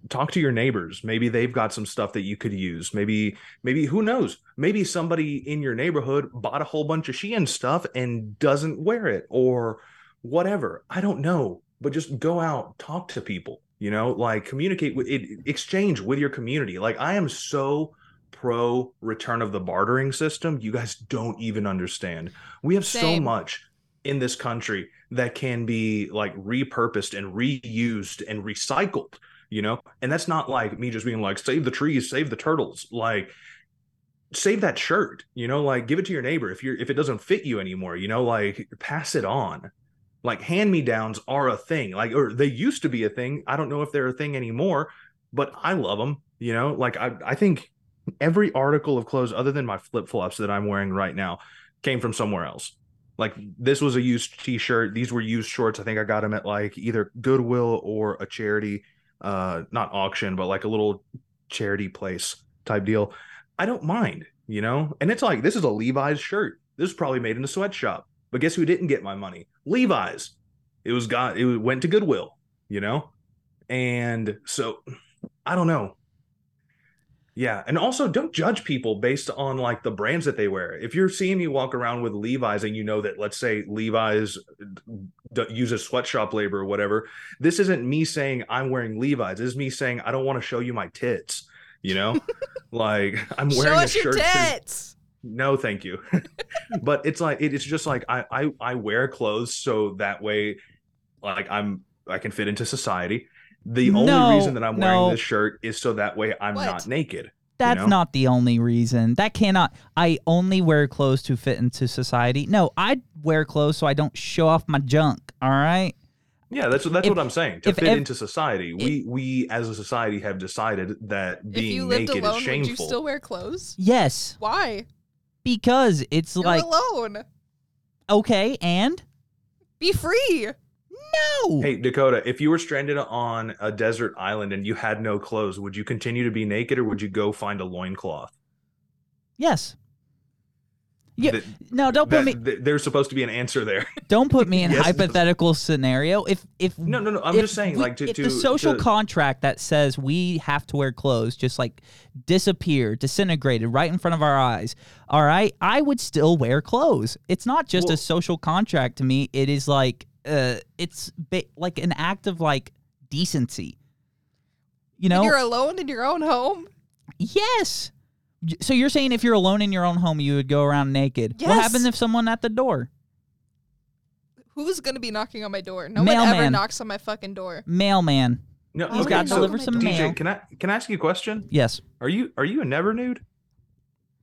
talk to your neighbors. Maybe they've got some stuff that you could use. Maybe maybe who knows? Maybe somebody in your neighborhood bought a whole bunch of shein stuff and doesn't wear it or whatever. I don't know but just go out talk to people you know? Like communicate with it exchange with your community. Like i am so pro return of the bartering system. You guys don't even understand. We have so much in this country that can be like repurposed and reused and recycled you know? And that's not like me just being like save the trees save the turtles like save that shirt you know? Like give it to your neighbor if you're if it doesn't fit you anymore you know? Like pass it on. Like hand me downs are a thing like or they used to be a thing. I don't know if they're a thing anymore but i love them you know? Like i i think every article of clothes other than my flip-flops that i'm wearing right now came from somewhere else. Like this was a used t-shirt. These were used shorts. I think i got them at like either goodwill or a charity uh not auction but like a little charity place type deal i don't mind you know? And it's like this is a levi's shirt. This is probably made in a sweatshop. But guess who didn't get my money? Levi's. It was got it went to goodwill you know? And so i don't know yeah, and also don't judge people based on like the brands that they wear. If you're seeing me walk around with Levi's and you know that let's say Levi's uh, d- uses sweatshop labor or whatever, this isn't me saying I'm wearing Levi's. This is me saying I don't want to show you my tits. You know, like I'm wearing a shirt. tits. no, thank you. but it's like it's just like I, I I wear clothes so that way, like I'm I can fit into society. The only No, reason that I'm no. wearing this shirt is so that way I'm What? not naked. That's know? not the only reason. That cannot. I only wear clothes to fit into society. No, I wear clothes so I don't show off my junk. All right. Yeah, that's that's If- what I'm saying. To if fit ev- into society, we we as a society have decided that If being you lived naked alone, is would you still wear clothes? Yes, Why? because it's You're like alone. okay, and Be free. No. Hey Dakota, if you were stranded on a desert island and you had no clothes, would you continue to be naked or would you go find a loincloth? Yes. Yeah. That- No, don't put that- me. th- there's supposed to be an answer there. Don't put me in Yes, hypothetical scenario. If if No, no, no. I'm if just saying, we- like to if to the social to- contract that says we have to wear clothes just like disappeared, disintegrated right in front of our eyes. All right, I would still wear clothes. It's not just Well- a social contract to me. It is like uh, it's ba- like an act of like decency. You know, And you're alone in your own home. yes. So you're saying if you're alone in your own home, you would go around naked? What happens if someone at the door? Who's gonna be knocking on my door? No one ever Mailman. knocks on my fucking door. Mailman. No, He's okay, gotta so deliver some DJ, mail. Can I can I ask you a question? Yes. Are you are you a never nude?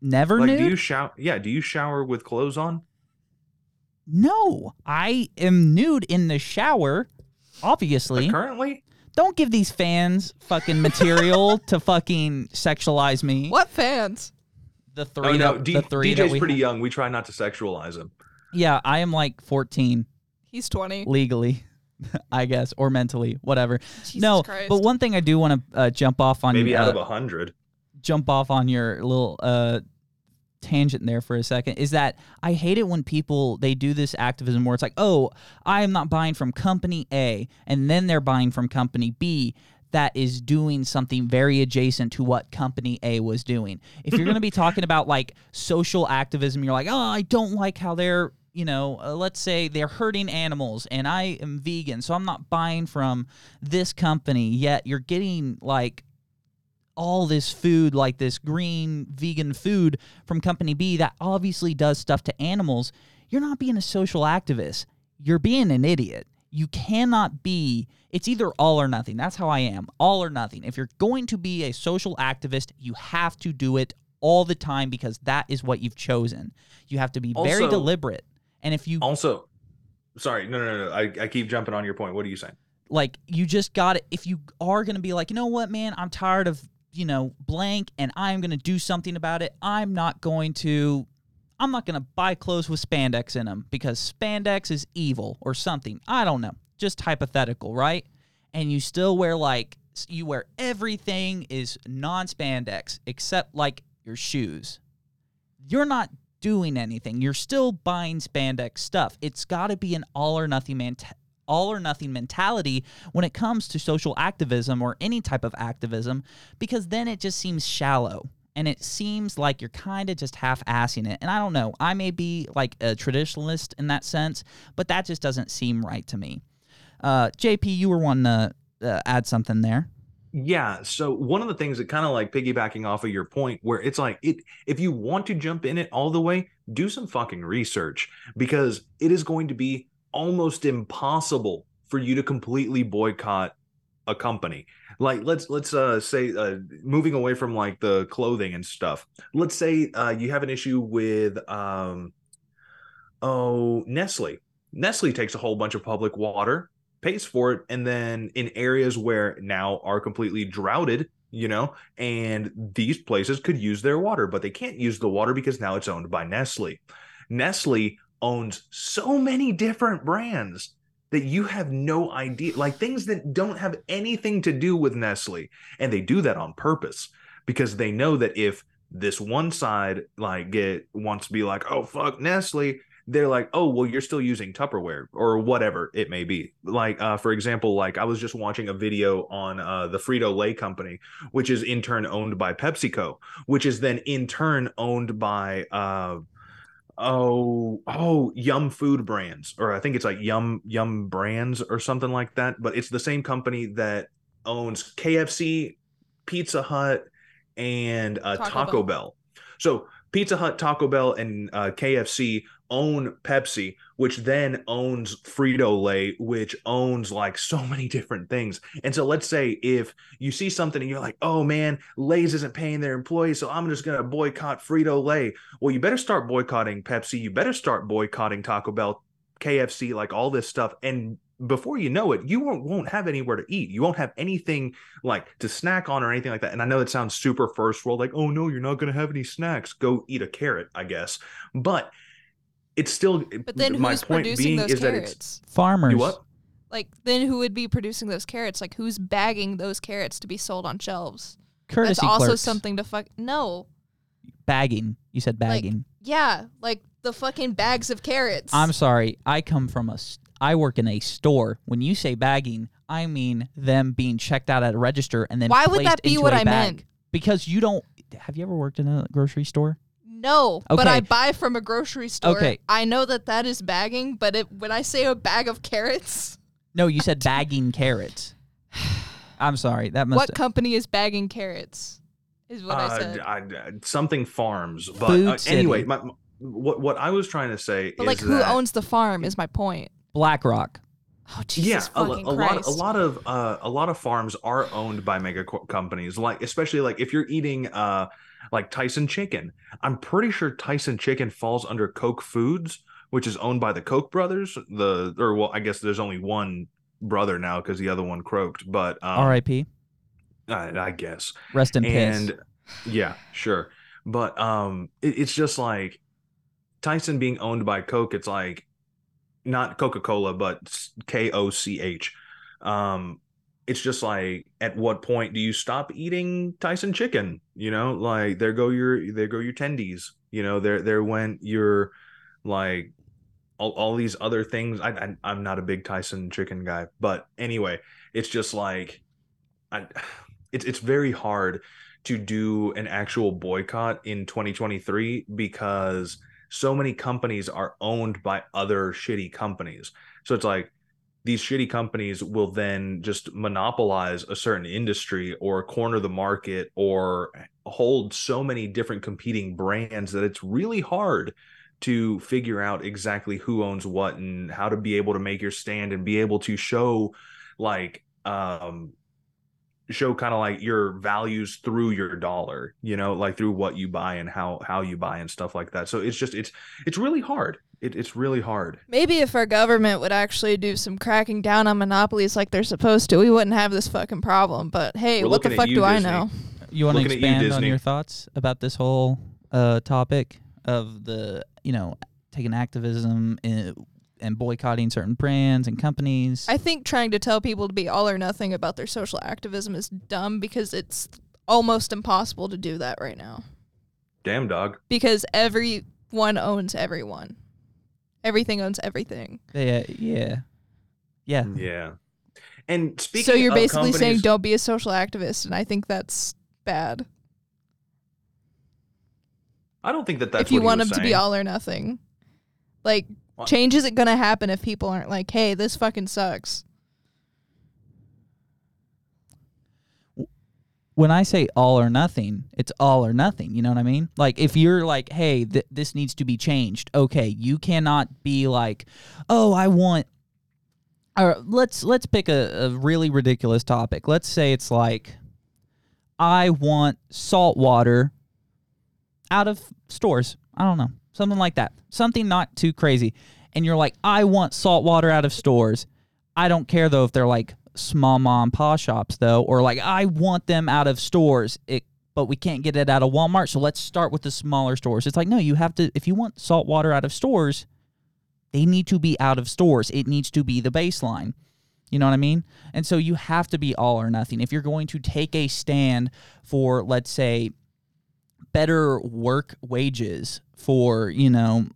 Never Like, nude. do you shower? Yeah, do you shower with clothes on? No, I am nude in the shower. Obviously, Like, currently? don't give these fans fucking material to fucking sexualize me. What fans? The three, Oh no, that, D- the three that DJ's pretty have. young. We try not to sexualize him. Yeah, I am like 14 He's 20. legally, I guess, or mentally, whatever. Jesus no, Christ. but one thing I do want to uh, jump off on, Maybe out uh, of a hundred. jump off on your little uh tangent there for a second is that I hate it when people they do this activism where it's like, "Oh, I am not buying from company A," and then they're buying from company B that is doing something very adjacent to what company A was doing. If you're going to be talking about like social activism, you're like, "Oh, I don't like how they're you know, uh, let's say they're hurting animals and I am vegan, so I'm not buying from this company. Yet you're getting like all this food, like this green vegan food from Company B that obviously does stuff to animals, you're not being a social activist. You're being an idiot. You cannot be, it's either all or nothing. That's how I am all or nothing. If you're going to be a social activist, you have to do it all the time because that is what you've chosen. You have to be very deliberate. And if you Also, sorry, no, no, no, no. I, I keep jumping on your point. What are you saying? like you just got to if you are going to be like you know what man i'm tired of you know blank and i'm going to do something about it i'm not going to i'm not going to buy clothes with spandex in them because spandex is evil or something. I don't know. Just hypothetical right? And you still wear like you wear everything is non-spandex except like your shoes. You're not doing anything. You're still buying spandex stuff. It's got to be an all or nothing man all or nothing mentality when it comes to social activism or any type of activism because then it just seems shallow and it seems like you're kind of just half-assing it. And I don't know, I may be like a traditionalist in that sense, but that just doesn't seem right to me. Uh, JP, you were wanting to uh, add something there. Yeah. So one of the things that kind of like piggybacking off of your point, where it's like it, if you want to jump in it all the way, do some fucking research because it is going to be almost impossible for you to completely boycott a company. Like let's let's uh say uh moving away from like the clothing and stuff. Let's say uh you have an issue with um oh Nestle. Nestle takes a whole bunch of public water pays for it and then in areas where now are completely droughted you know and these places could use their water but they can't use the water because now it's owned by nestle nestle owns so many different brands that you have no idea like things that don't have anything to do with nestle and they do that on purpose because they know that if this one side like get wants to be like oh fuck nestle they're like, oh, well, you're still using Tupperware or whatever it may be. Like, uh, for example, like I was just watching a video on uh, the Frito Lay company, which is in turn owned by PepsiCo, which is then in turn owned by. Uh, oh oh yum food brands or i think it's like yum yum brands or something like that but it's the same company that owns kfc pizza hut and uh, taco, taco bell. bell. so pizza hut taco bell and uh, kfc own Pepsi, which then owns Frito Lay, which owns like so many different things. And so let's say if you see something and you're like, oh man, Lay's isn't paying their employees, so I'm just going to boycott Frito Lay. Well, you better start boycotting Pepsi. You better start boycotting Taco Bell, KFC, like all this stuff. And before you know it, you won't, won't have anywhere to eat. You won't have anything like to snack on or anything like that. And I know that sounds super first world, like, oh no, you're not going to have any snacks. Go eat a carrot, I guess. But it's still but then my who's point producing being those is carrots? that it's farmers. You what? Like then who would be producing those carrots? Like who's bagging those carrots to be sold on shelves? Courtesy That's also clerks. something to fuck. No. Bagging. You said bagging. Like, yeah, like the fucking bags of carrots. I'm sorry. I come from a. I work in a store. When you say bagging, I mean them being checked out at a register and then. Why would that be what I meant? Because you don't. Have you ever worked in a grocery store? No, okay. but I buy from a grocery store. Okay. I know that that is bagging, but it, when I say a bag of carrots. No, you said bagging carrots. I'm sorry. That must. What company is bagging carrots? Is what uh, I said. I, something farms, but uh, anyway, my, what what I was trying to say but is like who that, owns the farm is my point. BlackRock. Oh Jesus! Yeah, a, a lot, a lot of uh, a lot of farms are owned by mega co- companies. Like especially like if you're eating uh like Tyson Chicken. I'm pretty sure Tyson Chicken falls under Koch Foods, which is owned by the Koch brothers. The or well, I guess there's only one brother now because the other one croaked. But um, R.I.P. I, I, guess rest in peace. Yeah, sure. But um, it, it's just like Tyson being owned by Koch. It's like not Coca Cola, but K O C H. Um, it's just like at what point do you stop eating Tyson chicken? You know, like there go your there go your tendies. You know, there there went your like all, all these other things. I, I I'm not a big Tyson chicken guy, but anyway, it's just like I it's it's very hard to do an actual boycott in 2023 because so many companies are owned by other shitty companies. So it's like these shitty companies will then just monopolize a certain industry or corner the market or hold so many different competing brands that it's really hard to figure out exactly who owns what and how to be able to make your stand and be able to show like um show kind of like your values through your dollar you know like through what you buy and how how you buy and stuff like that. So it's just it's it's really hard it, it's really hard maybe if our government would actually do some cracking down on monopolies like they're supposed to we wouldn't have this fucking problem but hey We're what the fuck you, do Disney. i know you want to expand you, on your thoughts about this whole uh topic of the you know taking activism in, and boycotting certain brands and companies. I think trying to tell people to be all or nothing about their social activism is dumb because it's almost impossible to do that right now. Damn dog. Because everyone owns everyone. Everything owns everything. Yeah, yeah. Yeah. Hmm. Yeah. And speaking so you're of basically saying don't be a social activist, and I think that's bad. I don't think that that's if you what he want was them to be all or nothing, like What? change isn't gonna happen if people aren't like, "Hey, this fucking sucks." When I say all or nothing, it's all or nothing. You know what I mean? Like if you're like, hey, th- this needs to be changed. Okay, you cannot be like, oh, I want. Or let's let's pick a, a really ridiculous topic. Let's say it's like, I want salt water out of stores. I don't know, something like that. Something not too crazy. And you're like, I want salt water out of stores. I don't care though if they're like small mom and pop shops though, or like I want them out of stores. It, but we can't get it out of Walmart, so let's start with the smaller stores. It's like no, you have to. If you want salt water out of stores, they need to be out of stores. It needs to be the baseline. You know what I mean? And so you have to be all or nothing. If you're going to take a stand for, let's say, better work wages for, you know,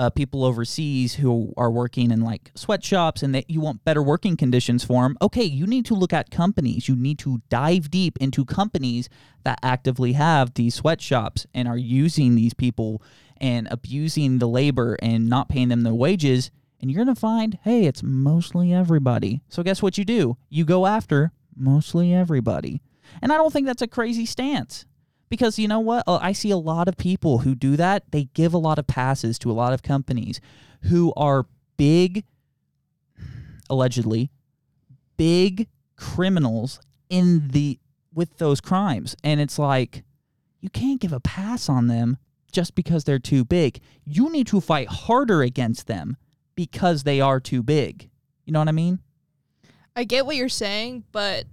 uh, people overseas who are working in like sweatshops and that you want better working conditions for them, okay, you need to look at companies. You need to dive deep into companies that actively have these sweatshops and are using these people and abusing the labor and not paying them the wages. And you're going to find, hey, it's mostly everybody. So guess what you do? You go after mostly everybody. And I don't think that's a crazy stance because you know what? Uh, i see a lot of people who do that. They give a lot of passes to a lot of companies who are big allegedly big criminals in the with those crimes. And it's like you can't give a pass on them just because they're too big. You need to fight harder against them because they are too big. You know what i mean? I get what you're saying, but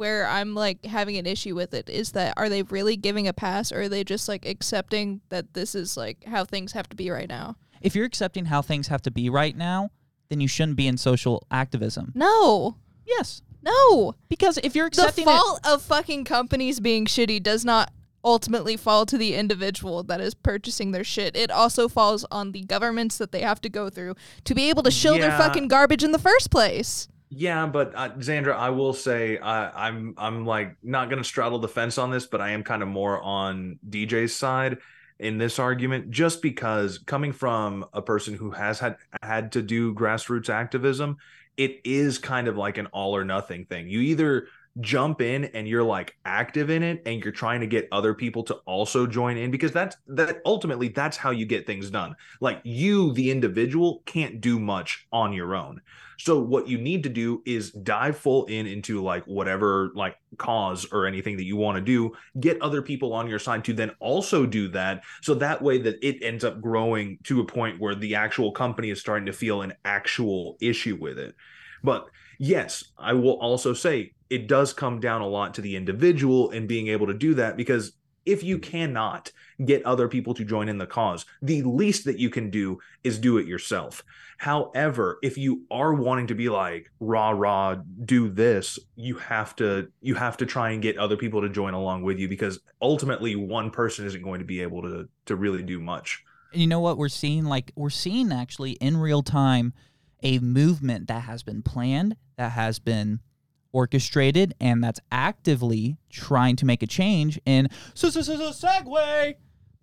where I'm like having an issue with it is that are they really giving a pass or are they just like accepting that this is like how things have to be right now? if you're accepting how things have to be right now then you shouldn't be in social activism No. yes No. Because if you're The accepting it, fault of fucking companies being shitty does not ultimately fall to the individual that is purchasing their shit. It also falls on the governments that they have to go through to be able to shill their fucking garbage in the first place. Yeah, but uh, Zandra, I will say I, I'm I'm like not gonna straddle the fence on this, but I am kind of more on DJ's side in this argument, just because coming from a person who has had had to do grassroots activism, it is kind of like an all or nothing thing. You either jump in and you're like active in it and you're trying to get other people to also join in because that's that ultimately that's how you get things done. Like you the individual can't do much on your own. So what you need to do is dive full in into like whatever like cause or anything that you want to do get other people on your side to then also do that. So that way that it ends up growing to a point where the actual company is starting to feel an actual issue with it. But yes i will also say it does come down a lot to the individual and being able to do that because if you cannot get other people to join in the cause the least that you can do is do it yourself However, if you are wanting to be like rah rah do this, you have to you have to try and get other people to join along with you because ultimately one person isn't going to be able to to really do much. you know what we're seeing? Like we're seeing actually in real time a movement that has been planned, that has been orchestrated, and that's actively trying to make a change in so so so so segue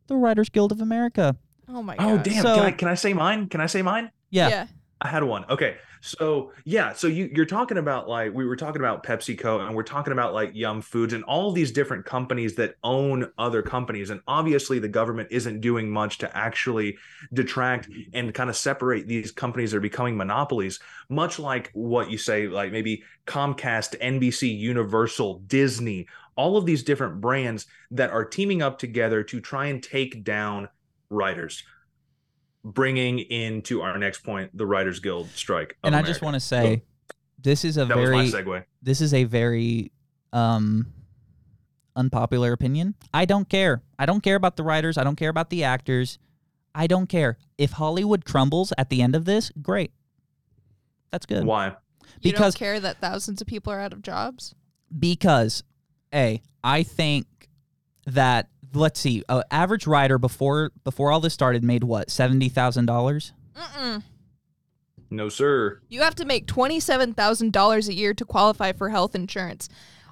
the Writers Guild of America. Oh my god. Oh damn! So- can I can I say mine? Can I say mine? Yeah. I had one. Okay. So yeah, so you you're talking about like we were talking about PepsiCo and we're talking about like Yum Foods and all these different companies that own other companies and obviously the government isn't doing much to actually detract mm-hmm. and kind of separate these companies that are becoming monopolies much like what you say like maybe Comcast, NBC, Universal, Disney, all of these different brands that are teaming up together to try and take down writers bringing into our next point the Writers Guild strike. of And I just want to say this is a that very was my segue. this is a very um unpopular opinion. I don't care. I don't care about the writers. I don't care about the actors. I don't care. If Hollywood crumbles at the end of this, great. That's good. Why? you because- don't care that thousands of people are out of jobs? Because A, I think that let's see, an average rider before before all this started made what, seventy thousand dollars? Mm-mm. No, sir. You have to make $27,000 a year to qualify for health insurance.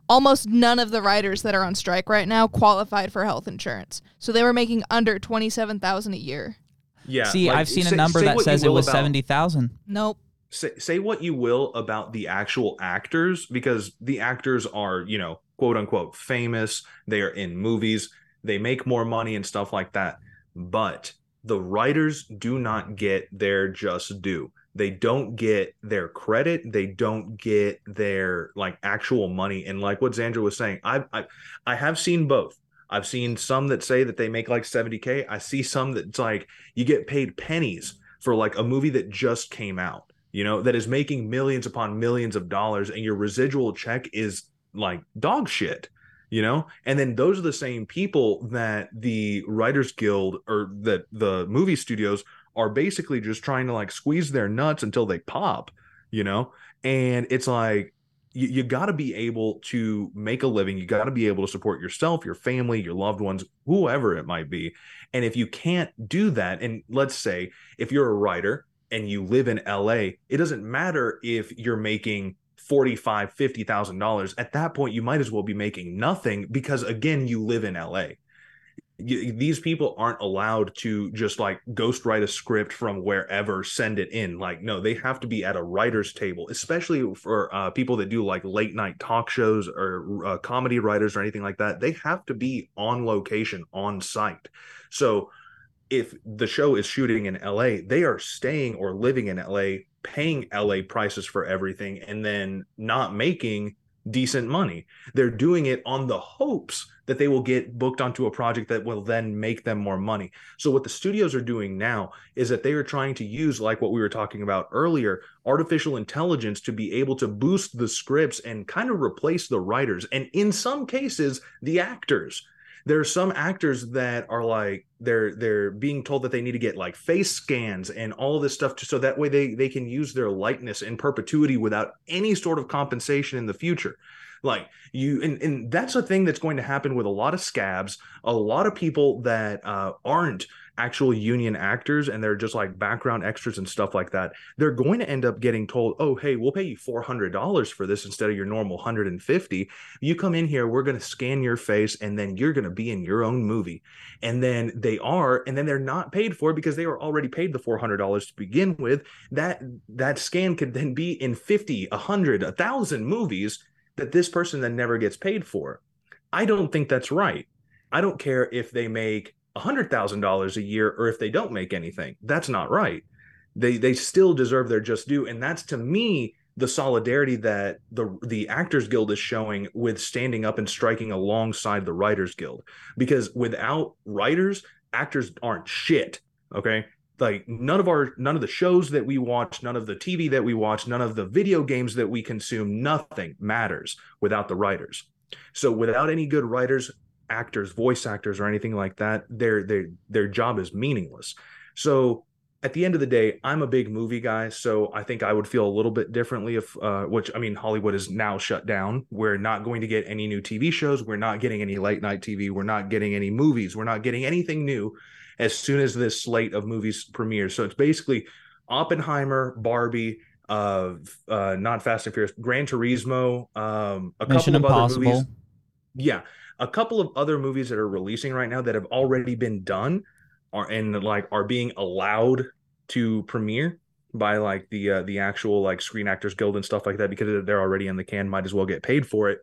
Almost none of the riders that are on strike right now qualified for health insurance. So they were making under 27,000 a year. Yeah. See, like, I've seen say- a number say that what says it will was about- seventy thousand. Nope. say, say what you will about the actual actors because the actors are you know quote unquote famous they are in movies they make more money and stuff like that. But the writers do not get their just due. They don't get their credit. They don't get their like actual money. And like what Zandra was saying I I I have seen both. I've seen some that say that they make like 70k I see some that's like you get paid pennies for like a movie that just came out you know, that is making millions upon millions of dollars, and your residual check is like dog shit, you know? And then those are the same people that the Writers Guild or that the movie studios are basically just trying to like squeeze their nuts until they pop, you know? And it's like, you, you got to be able to make a living. You got to be able to support yourself, your family, your loved ones, whoever it might be. And if you can't do that, and let's say if you're a writer and you live in LA, it doesn't matter if you're making forty-five, fifty thousand dollars. At that point, you might as well be making nothing because again, you live in LA. You, these people aren't allowed to just like ghost write a script from wherever, send it in. Like, no, they have to be at a writer's table, especially for uh, people that do like late night talk shows or uh, comedy writers or anything like that. They have to be on location, on site. So, if the show is shooting in LA, they are staying or living in LA, paying LA prices for everything, and then not making decent money. They're doing it on the hopes that they will get booked onto a project that will then make them more money. So, what the studios are doing now is that they are trying to use, like what we were talking about earlier, artificial intelligence to be able to boost the scripts and kind of replace the writers. And in some cases, the actors there are some actors that are like they're they're being told that they need to get like face scans and all this stuff to, so that way they they can use their likeness in perpetuity without any sort of compensation in the future. Like you and, and that's a thing that's going to happen with a lot of scabs. A lot of people that uh, aren't actual union actors and they're just like background extras and stuff like that they're going to end up getting told oh hey we'll pay you $400 for this instead of your normal 150 you come in here we're going to scan your face and then you're going to be in your own movie. And then they are and then they're not paid for because they were already paid the $400 to begin with. That that scan could then be in 50 100 1000 movies that this person then never gets paid for. I don't think that's right. I don't care if they make $100,000 a year or if they don't make anything. That's not right. They they still deserve their just due and that's to me the solidarity that the the Actors Guild is showing with standing up and striking alongside the Writers Guild because without writers actors aren't shit, okay? Like none of our none of the shows that we watch, none of the TV that we watch, none of the video games that we consume, nothing matters without the writers. So without any good writers, actors, voice actors, or anything like that, their their their job is meaningless. So at the end of the day, I'm a big movie guy, so I think I would feel a little bit differently if, uh, which I mean, Hollywood is now shut down. We're not going to get any new TV shows. We're not getting any late night TV. We're not getting any movies. We're not getting anything new as soon as this slate of movies premieres. So it's basically Oppenheimer, Barbie, uh, uh, not Fast and Furious, Gran Turismo, um, a Mission couple of Impossible. other movies. Yeah, a couple of other movies that are releasing right now that have already been done are and like are being allowed to premiere by like the uh, the actual like Screen Actors Guild and stuff like that because they're already in the can, might as well get paid for it.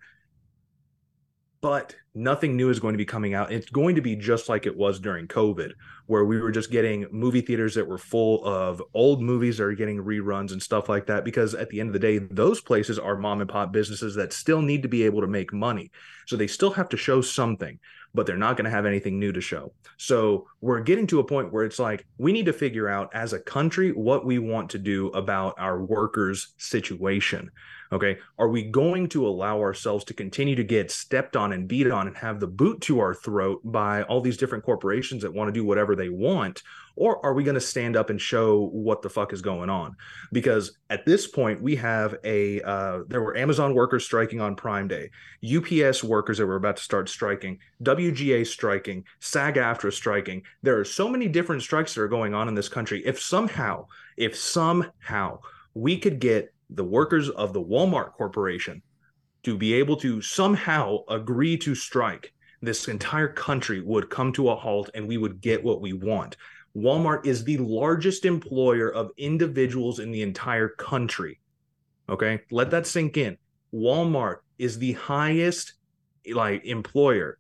But nothing new is going to be coming out. It's going to be just like it was during COVID, where we were just getting movie theaters that were full of old movies that are getting reruns and stuff like that. Because at the end of the day, those places are mom and pop businesses that still need to be able to make money. So they still have to show something, but they're not going to have anything new to show. So we're getting to a point where it's like we need to figure out as a country what we want to do about our workers' situation. Okay. Are we going to allow ourselves to continue to get stepped on and beat on and have the boot to our throat by all these different corporations that want to do whatever they want? or are we going to stand up and show what the fuck is going on? Because at this point, we have a uh, there were Amazon workers striking on Prime Day, UPS workers that were about to start striking, WGA striking, SAG-AFTRA striking. There are so many different strikes that are going on in this country. If somehow, if somehow we could get the workers of the Walmart Corporation to be able to somehow agree to strike this entire country would come to a halt and we would get what we want. Walmart is the largest employer of individuals in the entire country. Okay? Let that sink in. Walmart is the highest like employer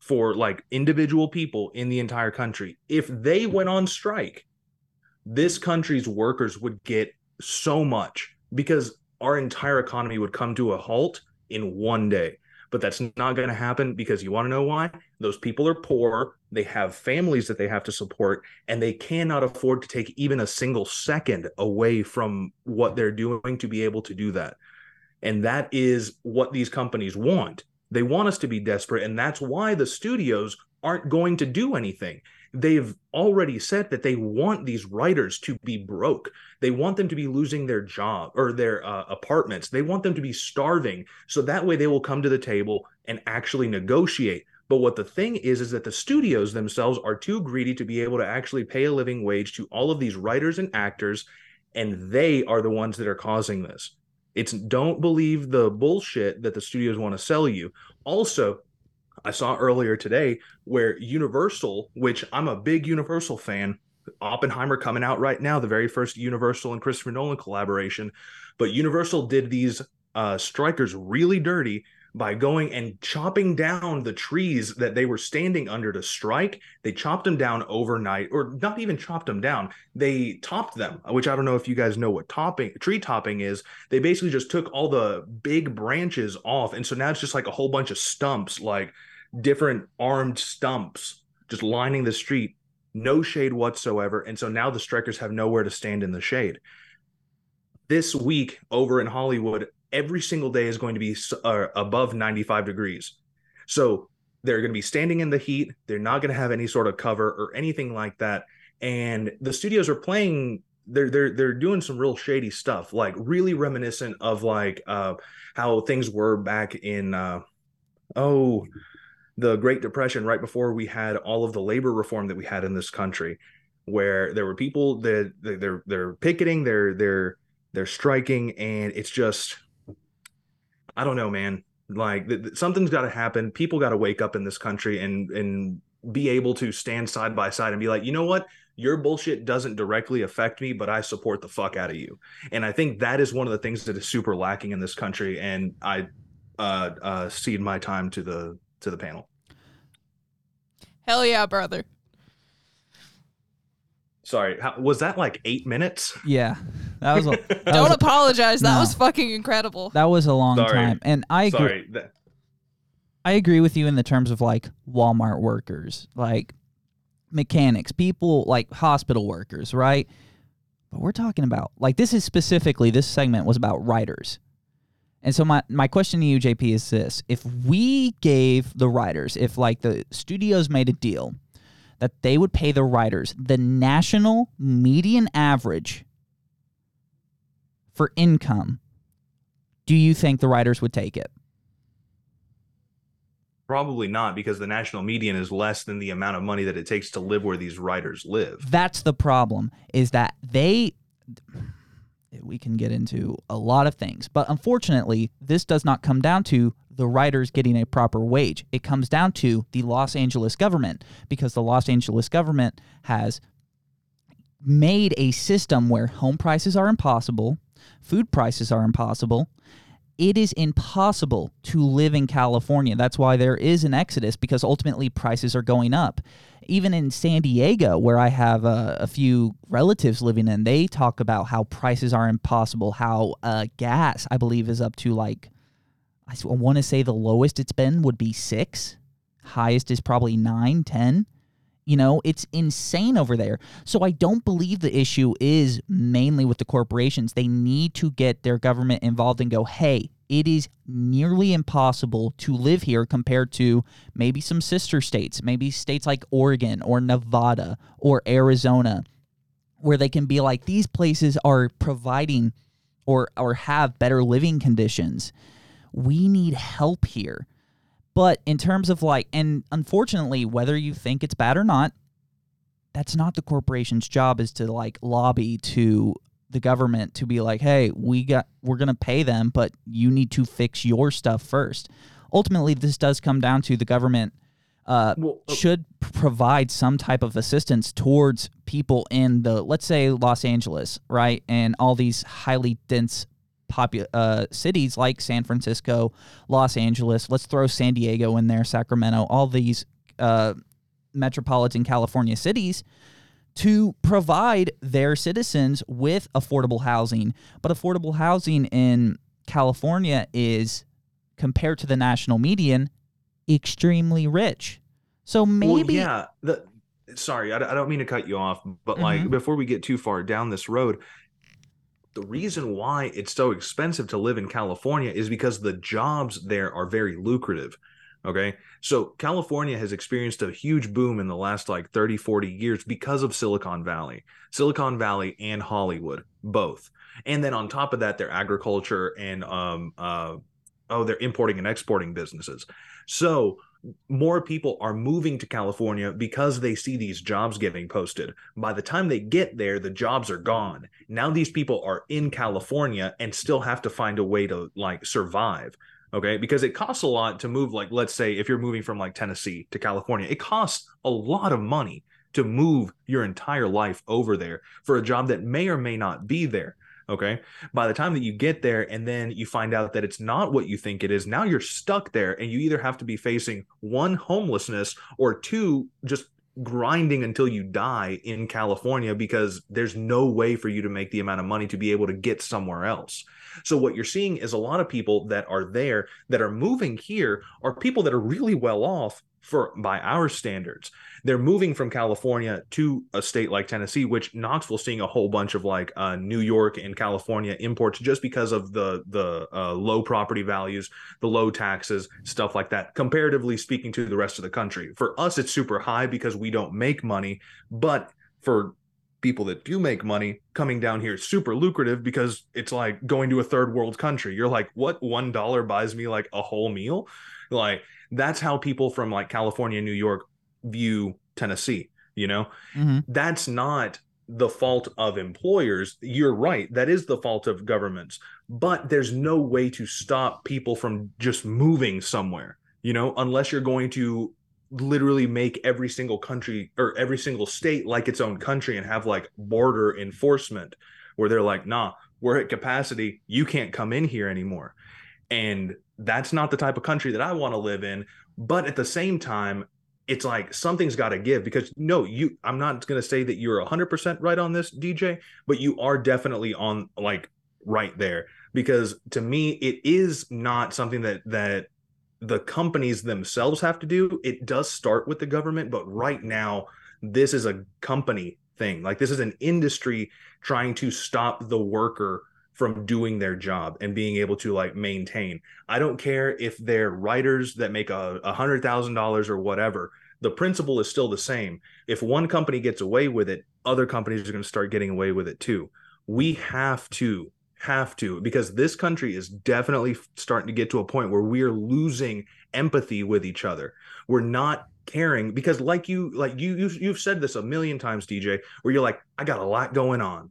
for like individual people in the entire country. If they went on strike, this country's workers would get so much because our entire economy would come to a halt in one day but that's not going to happen because you want to know why? Those people are poor, they have families that they have to support, and they cannot afford to take even a single second away from what they're doing to be able to do that. And that is what these companies want. They want us to be desperate, and that's why the studios aren't going to do anything they've already said that they want these writers to be broke. They want them to be losing their job or their uh, apartments. They want them to be starving. So that way they will come to the table and actually negotiate. But what the thing is, is that the studios themselves are too greedy to be able to actually pay a living wage to all of these writers and actors. And they are the ones that are causing this. It's don't believe the bullshit that the studios want to sell you. Also, I saw earlier today where Universal, which I'm a big Universal fan, Oppenheimer coming out right now, the very first Universal and Christopher Nolan collaboration, but Universal did these uh, strikers really dirty by going and chopping down the trees that they were standing under to strike. They chopped them down overnight, or not even chopped them down. They topped them, which I don't know if you guys know what topping tree topping is. They basically just took all the big branches off, and so now it's just like a whole bunch of stumps, like different armed stumps just lining the street, no shade whatsoever. And so now the strikers have nowhere to stand in the shade. This week over in Hollywood, every single day is going to be uh, above 95 degrees. So they're going to be standing in the heat. They're not going to have any sort of cover or anything like that. And the studios are playing they're they're they're doing some real shady stuff, like really reminiscent of like uh how things were back in uh oh the Great Depression, right before we had all of the labor reform that we had in this country, where there were people that they're they're picketing, they're they're they're striking, and it's just, I don't know, man. Like th- something's got to happen. People got to wake up in this country and and be able to stand side by side and be like, you know what, your bullshit doesn't directly affect me, but I support the fuck out of you. And I think that is one of the things that is super lacking in this country. And I uh, uh, cede my time to the to the panel. Hell yeah, brother. Sorry, how, was that like eight minutes? Yeah, that was. A, that Don't was apologize. That no. was fucking incredible. that was a long Sorry. time, and I agree. Sorry, that, I agree with you in the terms of like Walmart workers, like mechanics, people like hospital workers, right? But we're talking about like this is specifically this segment was about writers. And so my my question to you JP is this. If we gave the writers, if like the studios made a deal that they would pay the writers the national median average for income, do you think the writers would take it? probably not because the national median is less than the amount of money that it takes to live where these writers live. that's the problem is that they we can get into a lot of things. But unfortunately this does not come down to the writers getting a proper wage. It comes down to the los angeles government because the los angeles government has made a system where home prices are impossible food prices are impossible it is impossible to live in California. That's why there is an exodus because ultimately prices are going up. Even in San Diego, where I have a, a few relatives living in, they talk about how prices are impossible, how uh, gas, I believe, is up to like, I want to say the lowest it's been would be six, highest is probably nine, ten. You know, it's insane over there. So I don't believe the issue is mainly with the corporations. They need to get their government involved and go, hey, it is nearly impossible to live here compared to maybe some sister states, maybe states like Oregon or Nevada or Arizona, where they can be like, these places are providing or, or have better living conditions. We need help here. But in terms of like, and unfortunately, whether you think it's bad or not, that's not the corporation's job is to like lobby to the government to be like, hey, we got we're gonna pay them, but you need to fix your stuff first. Ultimately, this does come down to the government uh, well, uh, should provide some type of assistance towards people in the let's say Los Angeles, right, and all these highly dense popu- uh, cities like San Francisco, Los Angeles. Let's throw San Diego in there, Sacramento, all these uh, metropolitan California cities to provide their citizens with affordable housing. But affordable housing in California is, compared to the national median, extremely rich. So maybe. Well, yeah. The, sorry, I, I, don't mean to cut you off, but mm-hmm. like before we get too far down this road, the reason why it's so expensive to live in California is because the jobs there are very lucrative. Okay. So California has experienced a huge boom in the last like 30, 40 years because of Silicon Valley, Silicon Valley and Hollywood, both. And then on top of that, their agriculture and, um, uh, oh, they're importing and exporting businesses. So more people are moving to California because they see these jobs getting posted. By the time they get there, the jobs are gone. Now these people are in California and still have to find a way to like survive okay because it costs a lot to move like let's say if you're moving from like tennessee to california it costs a lot of money to move your entire life over there for a job that may or may not be there okay by the time that you get there and then you find out that it's not what you think it is now you're stuck there and you either have to be facing one homelessness or two just grinding until you die in California because there's no way for you to make the amount of money to be able to get somewhere else. So what you're seeing is a lot of people that are there that are moving here are people that are really well off for by our standards. They're moving from California to a state like Tennessee, which Knoxville's seeing a whole bunch of like uh, New York and California imports just because of the the uh, low property values, the low taxes, stuff like that. Comparatively speaking to the rest of the country, for us it's super high because we don't make money, but for people that do make money coming down here is super lucrative because it's like going to a third world country. You're like, what one dollar buys me like a whole meal? Like that's how people from like California, New York view Tennessee, you know? Mm-hmm. That's not the fault of employers. You're right. That is the fault of governments. But there's no way to stop people from just moving somewhere, you know, unless you're going to literally make every single country or every single state like its own country and have like border enforcement where they're like, nah, we're at capacity. You can't come in here anymore. And that's not the type of country that I want to live in. But at the same time, it's like something's got to give because no, you, I'm not going to say that you're 100% right on this, DJ, but you are definitely on like right there because to me, it is not something that, that, the companies themselves have to do. It does start with the government but right now this is a company thing. Like this is an industry trying to stop the worker from doing their job and being able to like maintain. I don't care if they're writers that make a, hundred thousand dollars or whatever. The principle is still the same. If one company gets away with it, other companies are going to start getting away with it too. We have to have to because this country is definitely starting to get to a point where we're losing empathy with each other. We're not caring because like you like you you've, you've said this a million times DJ where you're like I got a lot going on.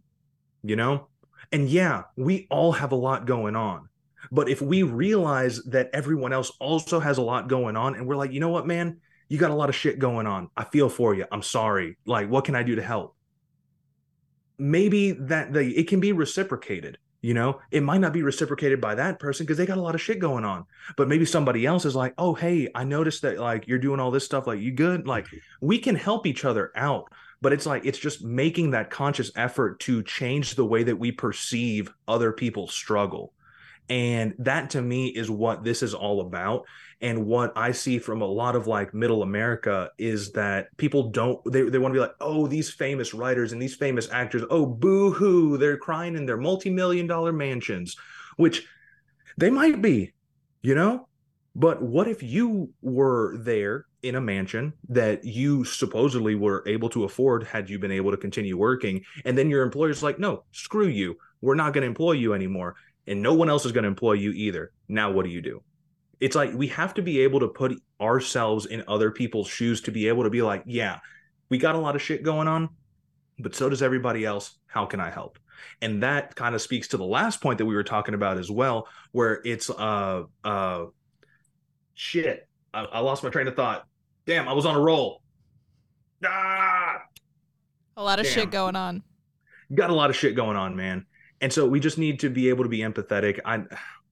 You know? And yeah, we all have a lot going on. But if we realize that everyone else also has a lot going on, and we're like, you know what, man, you got a lot of shit going on. I feel for you. I'm sorry. Like, what can I do to help? Maybe that the it can be reciprocated. You know, it might not be reciprocated by that person because they got a lot of shit going on. But maybe somebody else is like, oh, hey, I noticed that like you're doing all this stuff. Like, you good? Like, mm-hmm. we can help each other out but it's like it's just making that conscious effort to change the way that we perceive other people's struggle and that to me is what this is all about and what i see from a lot of like middle america is that people don't they, they want to be like oh these famous writers and these famous actors oh boo hoo they're crying in their multi-million dollar mansions which They might be, you know? But what if you were there in a mansion that you supposedly were able to afford had you been able to continue working? And then your employer's like, no, screw you. We're not going to employ you anymore. And no one else is going to employ you either. Now, what do you do? It's like we have to be able to put ourselves in other people's shoes to be able to be like, yeah, we got a lot of shit going on, but so does everybody else. How can I help? And that kind of speaks to the last point that we were talking about as well, where it's uh uh shit. I, I lost my train of thought. Damn, I was on a roll. Ah, A lot of Damn. shit going on. got a lot of shit going on, man. And so we just need to be able to be empathetic. I,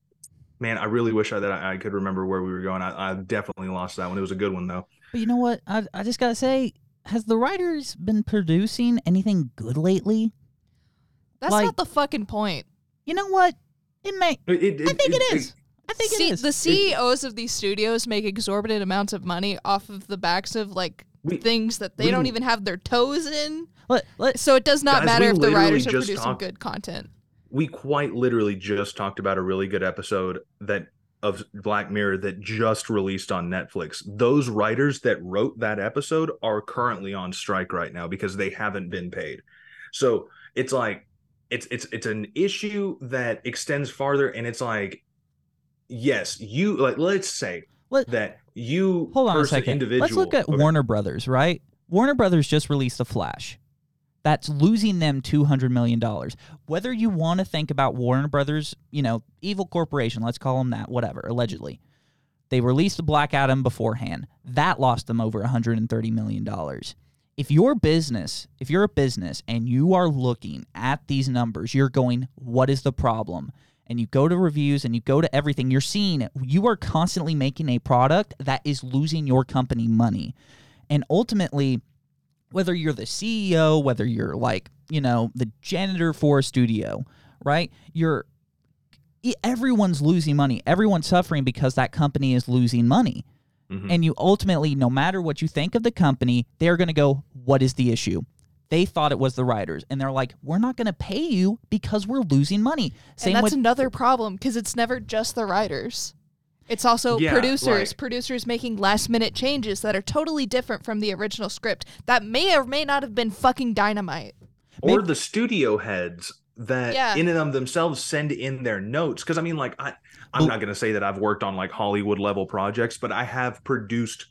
man, I really wish I, that I, I could remember where we were going. I, I definitely lost that one. It was a good one though. But you know what? I I just gotta say, has the writers been producing anything good lately? That's Like- not the fucking point. You know what? It may. It, it, I think it is. I think See, it is. the CEOs of these studios make exorbitant amounts of money off of the backs of like We- things that they we- don't even have their toes in. let, let, So it does not Guys, matter if the writers are producing talked- good content. we quite literally just talked about a really good episode that of Black Mirror that just released on Netflix. Those writers that wrote that episode are currently on strike right now because they haven't been paid. So it's like it's it's it's an issue that extends farther and it's like yes, you like let's say Let- that you hold on a second. individual Let's look at Okay. Warner Brothers, right? Warner Brothers just released The Flash. That's losing them two hundred million dollars. Whether you want to think about Warner Brothers, you know, evil corporation, let's call them that, whatever. Allegedly, they released the Black Adam beforehand. That lost them over one hundred and thirty million dollars. If your business, if you're a business and you are looking at these numbers, you're going, "What is the problem?" And you go to reviews and you go to everything. You're seeing you are constantly making a product that is losing your company money, and ultimately whether you're the CEO, whether you're like, you know, the janitor for a studio, right? You're everyone's losing money. Everyone's suffering because that company is losing money. Mhm. And you ultimately, no matter what you think of the company, they're going to go, What is the issue? They thought it was the writers. And they're like, We're not going to pay you because we're losing money. Same and that's with another problem because it's never just the writers. It's also Yeah, producers, like- producers making last minute changes that are totally different from the original script that may or may not have been fucking dynamite. or Maybe- the studio heads that Yeah. in and of themselves send in their notes because i mean like i i'm Well- not going to say that i've worked on like hollywood level projects but i have produced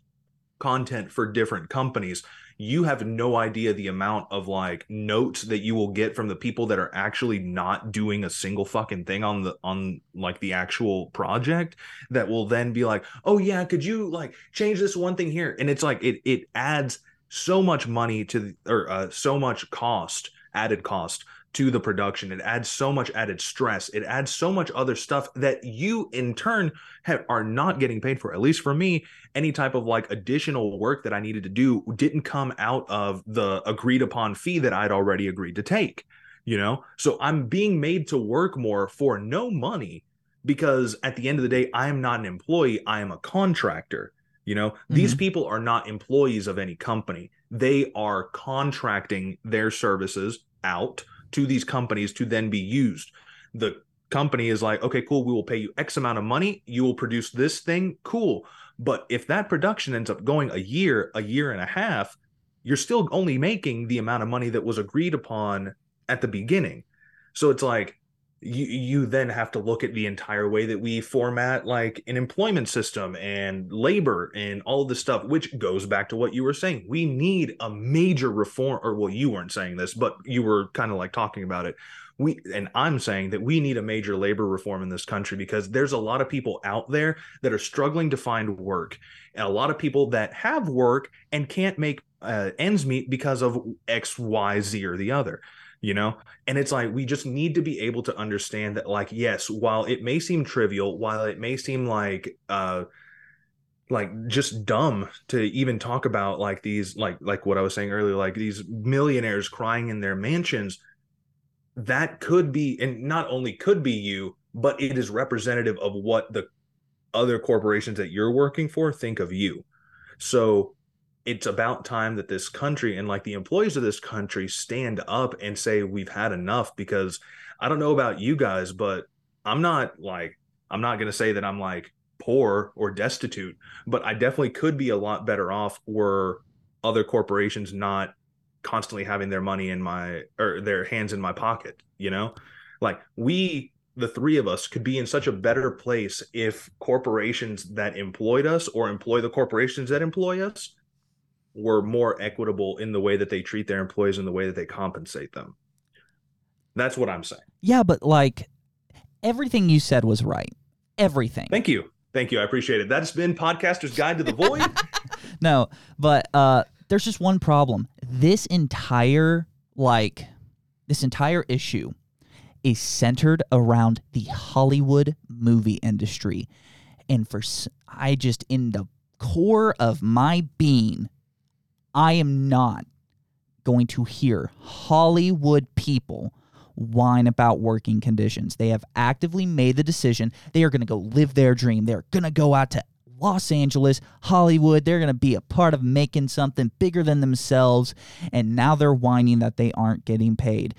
content for different companies you have no idea the amount of like notes that you will get from the people that are actually not doing a single fucking thing on the on like the actual project that will then be like oh yeah could you like change this one thing here? And it's like it it adds so much money to or uh, so much cost added cost to the production. It adds so much added stress. It adds so much other stuff that you in turn have, are not getting paid for. At least for me any type of like additional work that i needed to do didn't come out of the agreed upon fee that i'd already agreed to take you know? So i'm being made to work more for no money because at the end of the day i am not an employee i am a contractor you know? These mm-hmm. people are not employees of any company. They are contracting their services out to these companies to then be used. The company is like okay cool we will pay you x amount of money. You will produce this thing. Cool. But if that production ends up going a year a year and a half you're still only making the amount of money that was agreed upon at the beginning. So it's like you you then have to look at the entire way that we format like an employment system and labor and all of this stuff which goes back to what you were saying. We need a major reform or well you weren't saying this but you were kind of like talking about it. We and i'm saying that we need a major labor reform in this country because there's a lot of people out there that are struggling to find work and a lot of people that have work and can't make uh, ends meet because of x y z or the other you know? And it's like we just need to be able to understand that like yes while it may seem trivial while it may seem like uh like just dumb to even talk about like these like like what i was saying earlier like these millionaires crying in their mansions that could be and not only could be you but it is representative of what the other corporations that you're working for think of you. So it's about time that this country and like the employees of this country stand up and say we've had enough because I don't know about you guys, but I'm not like I'm not going to say that I'm like poor or destitute, but I definitely could be a lot better off were other corporations not constantly having their money in my or their hands in my pocket, you know? Like we the three of us could be in such a better place if corporations that employed us or employ the corporations that employ us were more equitable in the way that they treat their employees and the way that they compensate them. That's what I'm saying. Yeah, but like everything you said was right. Everything. Thank you. Thank you. I appreciate it. That's been Podcaster's Guide to the Void. no, but uh there's just one problem. This entire like this entire issue is centered around the Hollywood movie industry. And for I just in the core of my being, I am not going to hear Hollywood people whine about working conditions. They have actively made the decision they are going to go live their dream. They're going to go out to Los Angeles, Hollywood. They're going to be a part of making something bigger than themselves. And now they're whining that they aren't getting paid.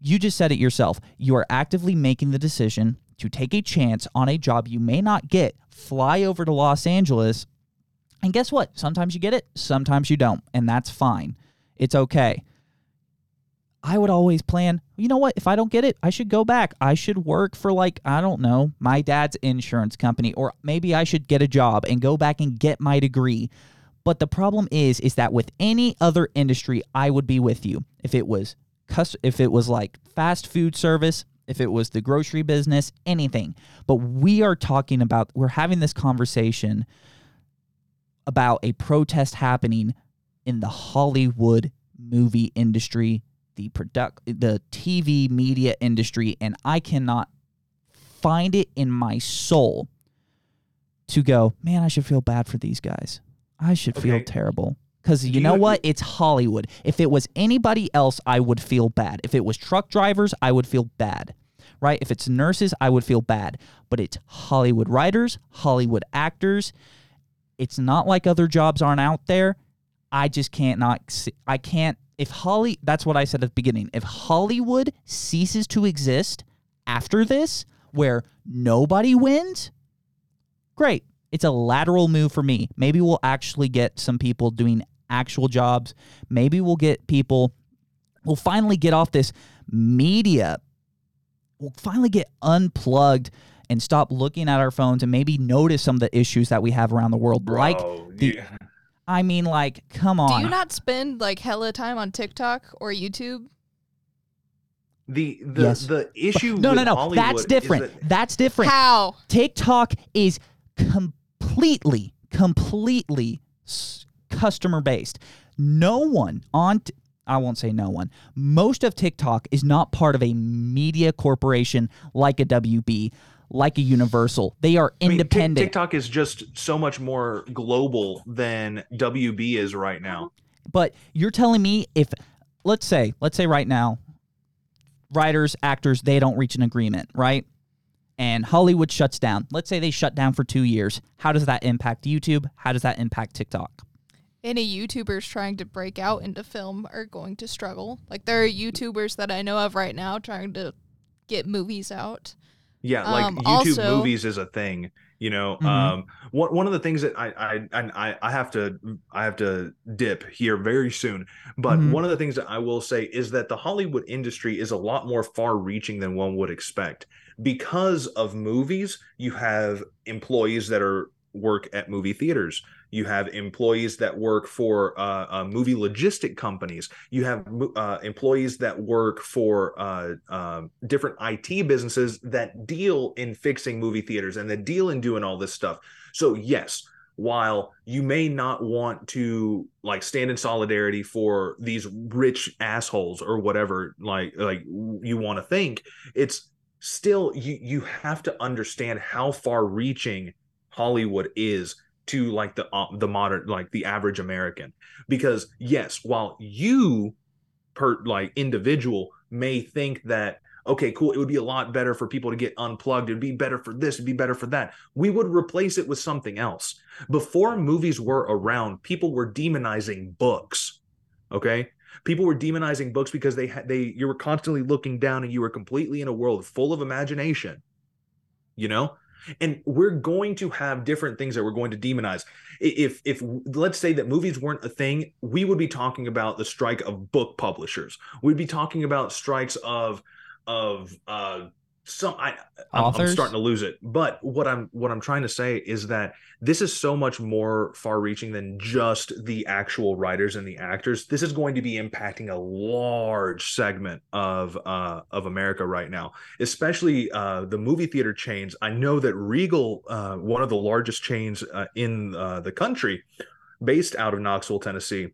You just said it yourself. You are actively making the decision to take a chance on a job you may not get, fly over to Los Angeles. And guess what? Sometimes you get it, sometimes you don't. And that's fine. It's okay. I would always plan, you know what? If I don't get it, I should go back. I should work for, like, I don't know, my dad's insurance company, or maybe I should get a job and go back and get my degree. But the problem is, is that with any other industry, I would be with you. If it was, if it was like fast food service, if it was the grocery business, anything. But we are talking about, we're having this conversation about a protest happening in the Hollywood movie industry the product the TV media industry and I cannot find it in my soul to go, man, I should feel bad for these guys. I should okay. feel terrible. Because you, you know what? It's Hollywood. If it was anybody else, I would feel bad. If it was truck drivers, I would feel bad. Right? If it's nurses, I would feel bad. But it's Hollywood writers, Hollywood actors. It's not like other jobs aren't out there. I just can't not see, I can't if Holly, that's what I said at the beginning. If Hollywood ceases to exist after this, where nobody wins, great. It's a lateral move for me. Maybe we'll actually get some people doing actual jobs. Maybe we'll get people, we'll finally get off this media. We'll finally get unplugged and stop looking at our phones and maybe notice some of the issues that we have around the world, Bro, like the, yeah. I mean, like, come on. Do you not spend like hella time on TikTok or YouTube? The the Yes. the issue no, no, with no. Hollywood That's different. that- That's different. How? TikTok is completely, completely customer based. No one on, t- I won't say no one, most of TikTok is not part of a media corporation like a WB, like a Universal. They are I mean, Tik- independent. TikTok is just so much more global than WB is right now. But you're telling me if let's say, let's say right now, writers, actors, they don't reach an agreement, right? And Hollywood shuts down. Let's say they shut down for two years. How does that impact YouTube? How does that impact TikTok? Any YouTubers trying to break out into film are going to struggle. Like there are YouTubers that I know of right now trying to get movies out. Yeah, like Um, YouTube also- movies is a thing. You know, Mhm. um, one one of the things that I I and I I have to I have to dip here very soon. But Mhm. one of the things that I will say is that the Hollywood industry is a lot more far-reaching than one would expect. Because of movies, you have employees that are work at movie theaters. You have employees that work for uh, uh, movie logistic companies. You have uh, employees that work for uh, um, different IT businesses that deal in fixing movie theaters and that deal in doing all this stuff. So yes, while you may not want to like stand in solidarity for these rich assholes or whatever, like like you want to think, it's still you you have to understand how far reaching Hollywood is to like the uh, the modern like the average American. Because yes while you per like individual may think that okay cool it would be a lot better for people to get unplugged it'd be better for this it'd be better for that we would replace it with something else. Before movies were around people were demonizing books okay? People were demonizing books because they had they you were constantly looking down and you were completely in a world full of imagination you know and we're going to have different things that we're going to demonize. If if let's say that movies weren't a thing we would be talking about the strike of book publishers. We'd be talking about strikes of of uh some I I'm, I'm, starting to lose it. But what I'm what I'm trying to say is that this is so much more far reaching than just the actual writers and the actors. This is going to be impacting a large segment of uh of America right now, especially uh the movie theater chains. I know that Regal, uh one of the largest chains uh, in uh, the country, based out of Knoxville, Tennessee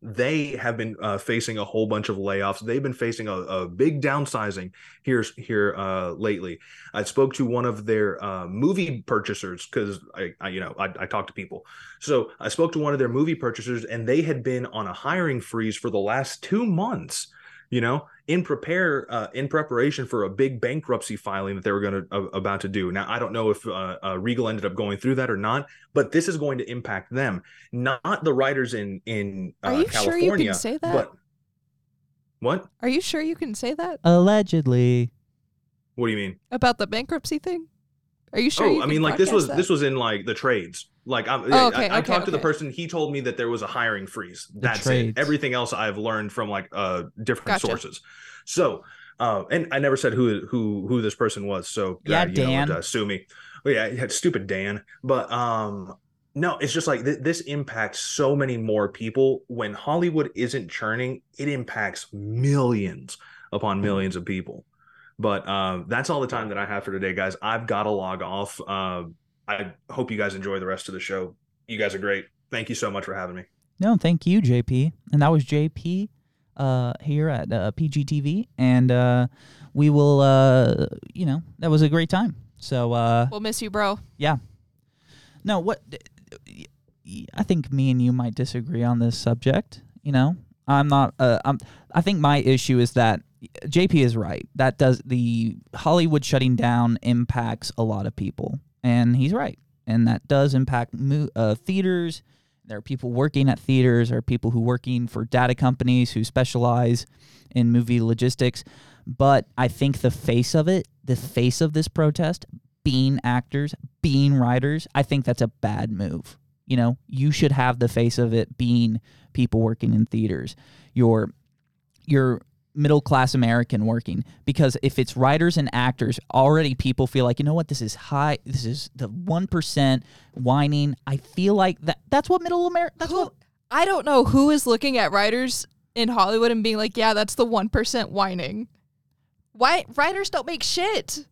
they have been uh, facing a whole bunch of layoffs. They've been facing a, a big downsizing here here uh, lately. I spoke to one of their uh, movie purchasers because I, I, you know I, I talk to people. So I spoke to one of their movie purchasers, and they had been on a hiring freeze for the last two months you know in prepare uh, in preparation for a big bankruptcy filing that they were going to uh, about to do. Now i don't know if uh, uh, regal ended up going through that or not but this is going to impact them. Not the writers in in uh, are you california sure you can say that? but what? Are you sure you can say that? Allegedly. What do you mean? About the bankruptcy thing? Are you sure? Oh, you I mean, like this was that? this was in like the trades. Like I'm, oh, okay, I, I okay, talked okay. to the person. He told me that there was a hiring freeze. That's it. Everything else I've learned from like uh different gotcha. sources. So, uh, and I never said who who who this person was. So yeah, uh, Dan, know, uh, sue me. But yeah, had stupid Dan. But um, no, it's just like th- this impacts so many more people. When Hollywood isn't churning, it impacts millions upon millions of people. But uh, that's all the time that I have for today, guys. I've got to log off. Uh, I hope you guys enjoy the rest of the show. You guys are great. Thank you so much for having me. No, thank you, JP. And that was JP uh, here at uh, PGTV, and uh, we will, uh, you know, that was a great time. So uh, we'll miss you, bro. Yeah. No, what? I think me and you might disagree on this subject. You know, I'm not. Uh, I'm. I think my issue is that JP is right. That does the Hollywood shutting down impacts a lot of people, and he's right. And that does impact mo- uh, theaters. There are people working at theaters. There are people who working for data companies who specialize in movie logistics. But I think the face of it, the face of this protest, being actors, being writers, I think that's a bad move. You know, you should have the face of it being people working in theaters. Your your middle class American working because if it's writers and actors, already people feel like, you know what, this is high, this is the 1% whining. I feel like that that's what middle America, that's who, what. I don't know who is looking at writers in Hollywood and being like, yeah, that's the 1% whining. Why writers don't make shit.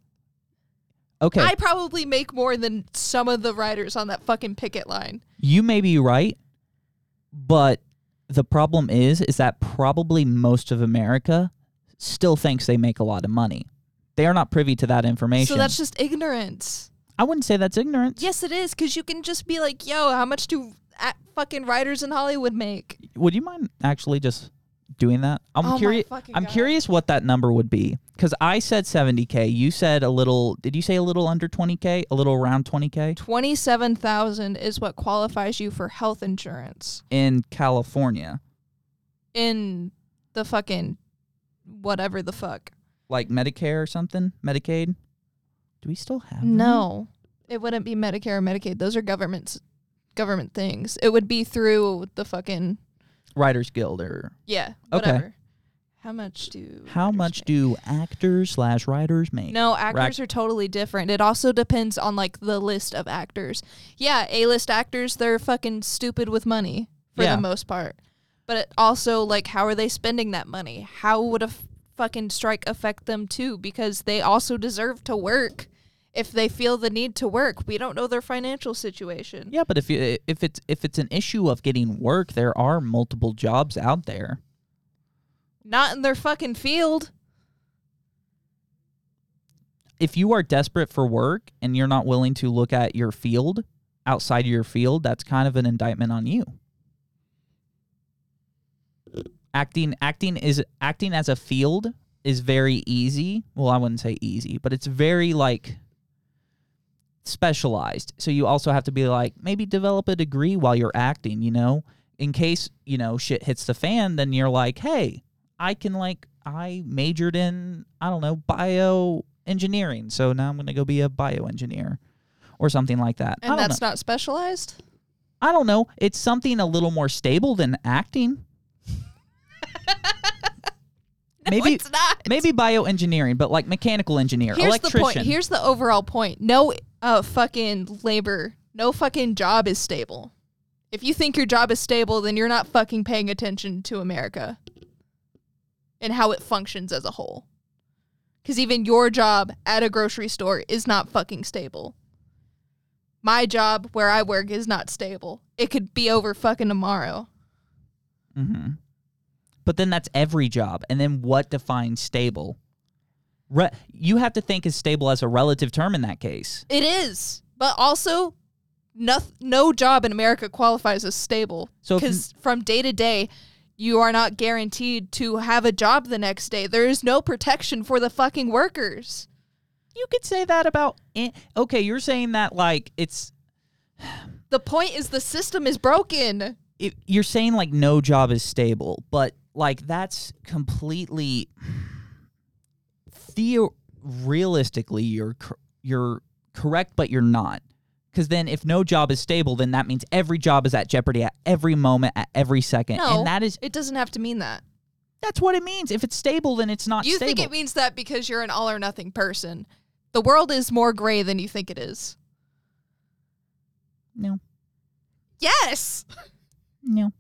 Okay. I probably make more than some of the writers on that fucking picket line. You may be right, but the problem is is that probably most of America still thinks they make a lot of money. They are not privy to that information. So that's just ignorance. I wouldn't say that's ignorance. Yes, it is because you can just be like, "Yo, how much do fucking writers in Hollywood make?" Would you mind actually just doing that? I'm oh curious. I'm God. curious what that number would be because I said 70k. You said a little. Did you say a little under 20k? A little around 20k? Twenty-seven thousand is what qualifies you for health insurance in California. In the fucking whatever the fuck. Like Medicare or something? Medicaid? Do we still have? No, it wouldn't be Medicare or Medicaid. Those are governments, government things. It would be through the fucking Writers Guild or yeah, whatever. How much do how much make? do actors slash writers make? No, actors are totally different. It also depends on like the list of actors. Yeah, A list actors, they're fucking stupid with money for yeah. the most part. But it also like how are they spending that money? How would a fucking strike affect them too? Because they also deserve to work if they feel the need to work. We don't know their financial situation. Yeah, but if you if it's if it's an issue of getting work, there are multiple jobs out there. Not in their fucking field. If you are desperate for work and you're not willing to look at your field outside of your field, that's kind of an indictment on you. Acting acting is acting as a field is very easy. Well, I wouldn't say easy, but it's very like specialized. So you also have to be like, maybe develop a degree while you're acting, you know? In case, you know, shit hits the fan, then you're like, hey, I can like I majored in, I don't know, bio engineering, so now I'm going to go be a bioengineer or something like that. And that's know. not specialized? I don't know. It's something a little more stable than acting. Maybe- it's not. Maybe bioengineering, but like mechanical engineer, Here's electrician. the point. Here's the overall point. No uh fucking labor, no fucking job is stable. If you think your job is stable, then you're not fucking paying attention to America and how it functions as a whole. Cuz even your job at a grocery store is not fucking stable. My job where I work is not stable. It could be over fucking tomorrow. Mm-hmm. But then that's every job. And then what defines stable? Re- you have to think as stable as a relative term in that case. It is. But also no, no job in America qualifies as stable. So because from day to day, you are not guaranteed to have a job the next day. There is no protection for the fucking workers. You could say that about. Okay, you're saying that like it's. The point is the system is broken. it, you're saying like no job is stable, but like that's completely theo realistically you're you're correct, but you're not. Because then, if no job is stable, then that means every job is at jeopardy at every moment, at every second, No, and that is it doesn't have to mean that. that's what it means. If it's stable, then it's not You stable. think it means that because you're an all or nothing person. The world is more gray than you think it is. no, Yes, no.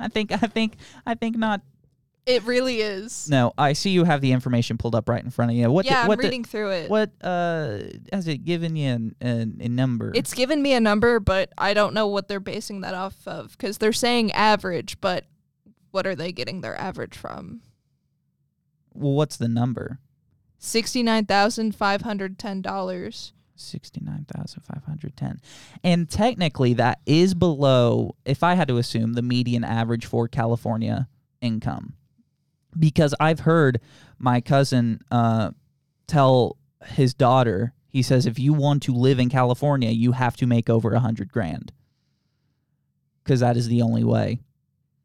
I think I think I think not. It really is. No, I see you have the information pulled up right in front of you. What? yeah, the, I'm what the- reading through it. what uh has it given you an, an, a number? It's given me a number, but I don't know what they're basing that off of because they're saying average, but what are they getting their average from? well, what's the number? Sixty-nine thousand five hundred ten dollars. 69,510. And technically that is below if I had to assume the median average for California income. Because I've heard my cousin uh, tell his daughter, he says if you want to live in California, you have to make over a 100 grand. Cuz that is the only way.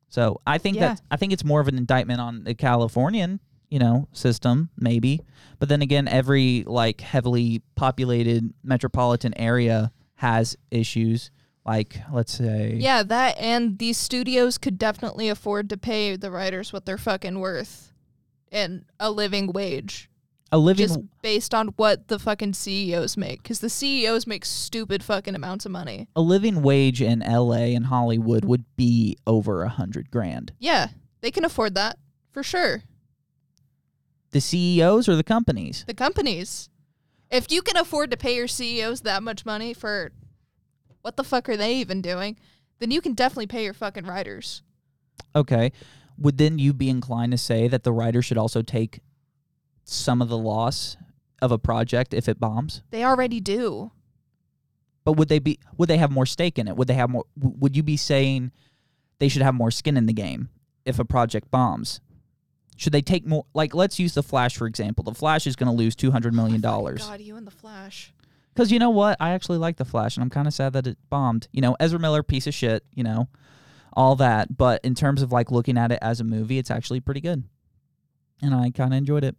So, I think Yeah. that I think it's more of an indictment on the Californian, you know, system maybe. But then again, every like heavily populated metropolitan area has issues. Like, let's say, Yeah, that and these studios could definitely afford to pay the writers what they're fucking worth and a living wage a living. just based on what the fucking CEOs make cuz the CEOs make stupid fucking amounts of money. a living wage in L.A. and Hollywood would be over a hundred grand. Yeah, they can afford that for sure. The CEOs or the companies? The companies. If you can afford to pay your CEOs that much money for what the fuck are they even doing? Then you can definitely pay your fucking writers. Okay. Would then you be inclined to say that the writer should also take some of the loss of a project if it bombs? They already do. But would they be? Would they have more stake in it? Would they have more? Would you be saying they should have more skin in the game if a project bombs? Should they take more? Like, let's use the Flash for example. The Flash is going to lose two hundred million oh dollars. God, you and the Flash. Because you know what? I actually like the Flash, and I'm kind of sad that it bombed. You know, Ezra Miller, piece of shit. You know, all that. But in terms of like looking at it as a movie, it's actually pretty good, and I kind of enjoyed it.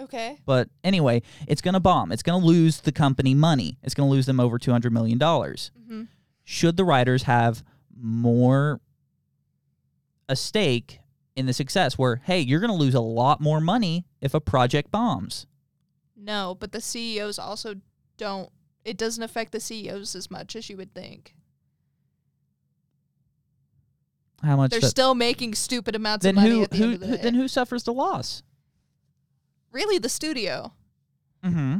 Okay. But anyway, it's going to bomb. It's going to lose the company money. It's going to lose them over two hundred million dollars. hmm Should the writers have more a stake in the success? Where hey, you're going to lose a lot more money if a project bombs. No, but the CEOs also don't. It doesn't affect the CEOs as much as you would think. How much? They're does- still making stupid amounts then of money who at the who, end of the who day. then who suffers the loss? really, the studio, Mm-hmm.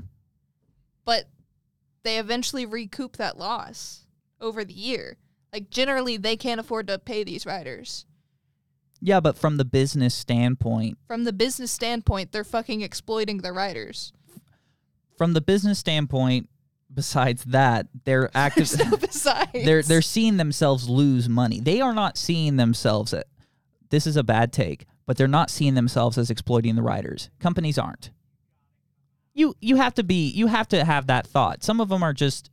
but they eventually recoup that loss over the year. Like generally, they can't afford to pay these writers. Yeah, but from the business standpoint, From the business standpoint, they're fucking exploiting the writers. From the business standpoint, besides that, they're active. so besides, they're they're seeing themselves lose money. They are not seeing themselves at this is a bad take, but they're not seeing themselves as exploiting the writers. Companies aren't. You you have to be you have to have that thought. Some of them are just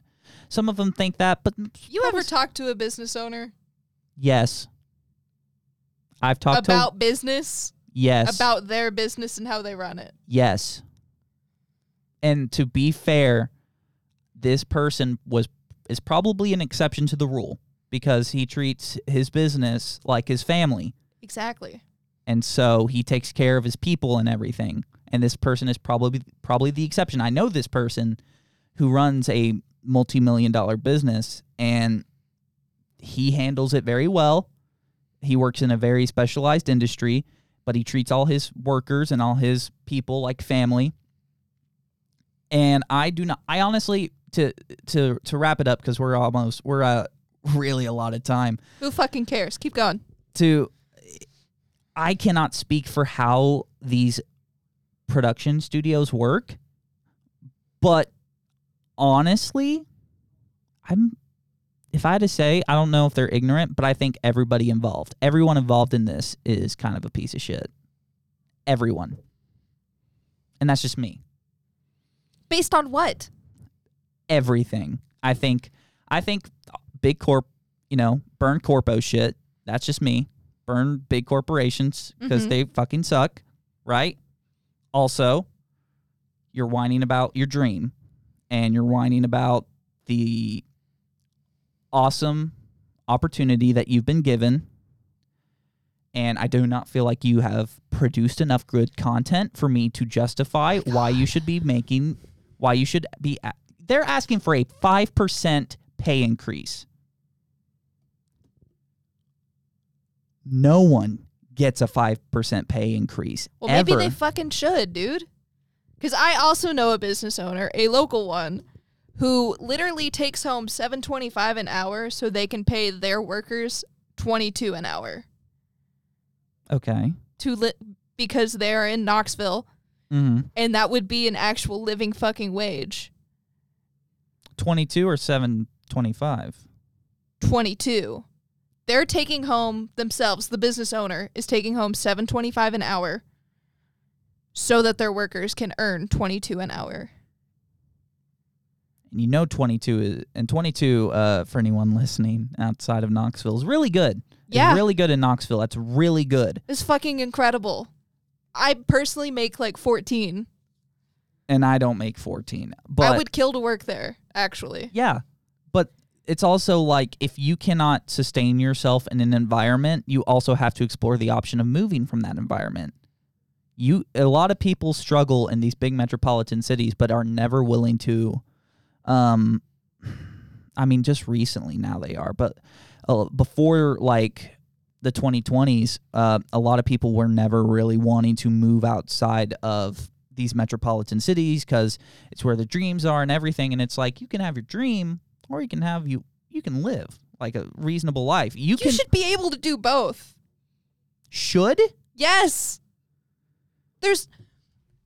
some of them think that, but You ever talk to a business owner yes. I've talked to about business, yes about their business and how they run it? yes. And to be fair, this person was is probably an exception to the rule because he treats his business like his family. Exactly. And so he takes care of his people and everything. And this person is probably probably the exception. I know this person who runs a multi-million dollar business and he handles it very well. He works in a very specialized industry, but he treats all his workers and all his people like family. And I do not I honestly to to to wrap it up because we're almost we're uh really a lot of time Who fucking cares? Keep going. to I cannot speak for how these production studios work, but honestly, I'm if I had to say, I don't know if they're ignorant, but I think everybody involved, everyone involved in this is kind of a piece of shit. Everyone. And that's just me. Based on what? Everything. I think I think big corp, you know, burn corpo shit. That's just me. Burn big corporations because Mhm. they fucking suck, right? Also, you're whining about your dream and you're whining about the awesome opportunity that you've been given. And I do not feel like you have produced enough good content for me to justify why you should be making, why you should be. a- They're asking for a 5% pay increase. No one gets a 5% pay increase. Well, maybe ever. they fucking should, dude. Because I also know a business owner, a local one, who literally takes home seven twenty five an hour so they can pay their workers twenty two an hour okay. to li- because they're in Knoxville, hmm and that would be an actual living fucking wage. 22 or 725? Twenty two. They're taking home themselves. The business owner is taking home seven twenty five an hour, so that their workers can earn twenty two an hour. And you know 22 is, and 22 uh, for anyone listening outside of Knoxville is really good. It's Yeah. really good in Knoxville. That's really good. It's fucking incredible. I personally make like 14. And I don't make 14. But I would kill to work there, actually. yeah. But it's also like if you cannot sustain yourself in an environment, you also have to explore the option of moving from that environment. You a lot of people struggle in these big metropolitan cities but are never willing to um I mean just recently now they are, but uh, before like the 2020s, uh, a lot of people were never really wanting to move outside of these metropolitan cities because it's where the dreams are and everything. And it's like you can have your dream, or you can have you you can live like a reasonable life. You, You can should be able to do both. should Yes. There's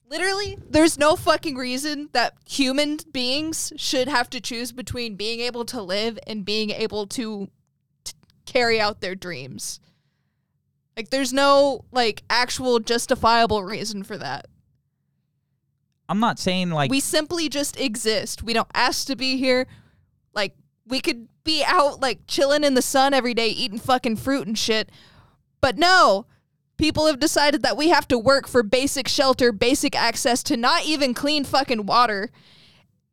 literally there's no fucking reason that human beings should have to choose between being able to live and being able to carry out their dreams. Like there's no like actual justifiable reason for that. I'm not saying like we simply just exist. We don't ask to be here. Like we could be out like chilling in the sun every day eating fucking fruit and shit. But no, people have decided that we have to work for basic shelter, basic access to not even clean fucking water.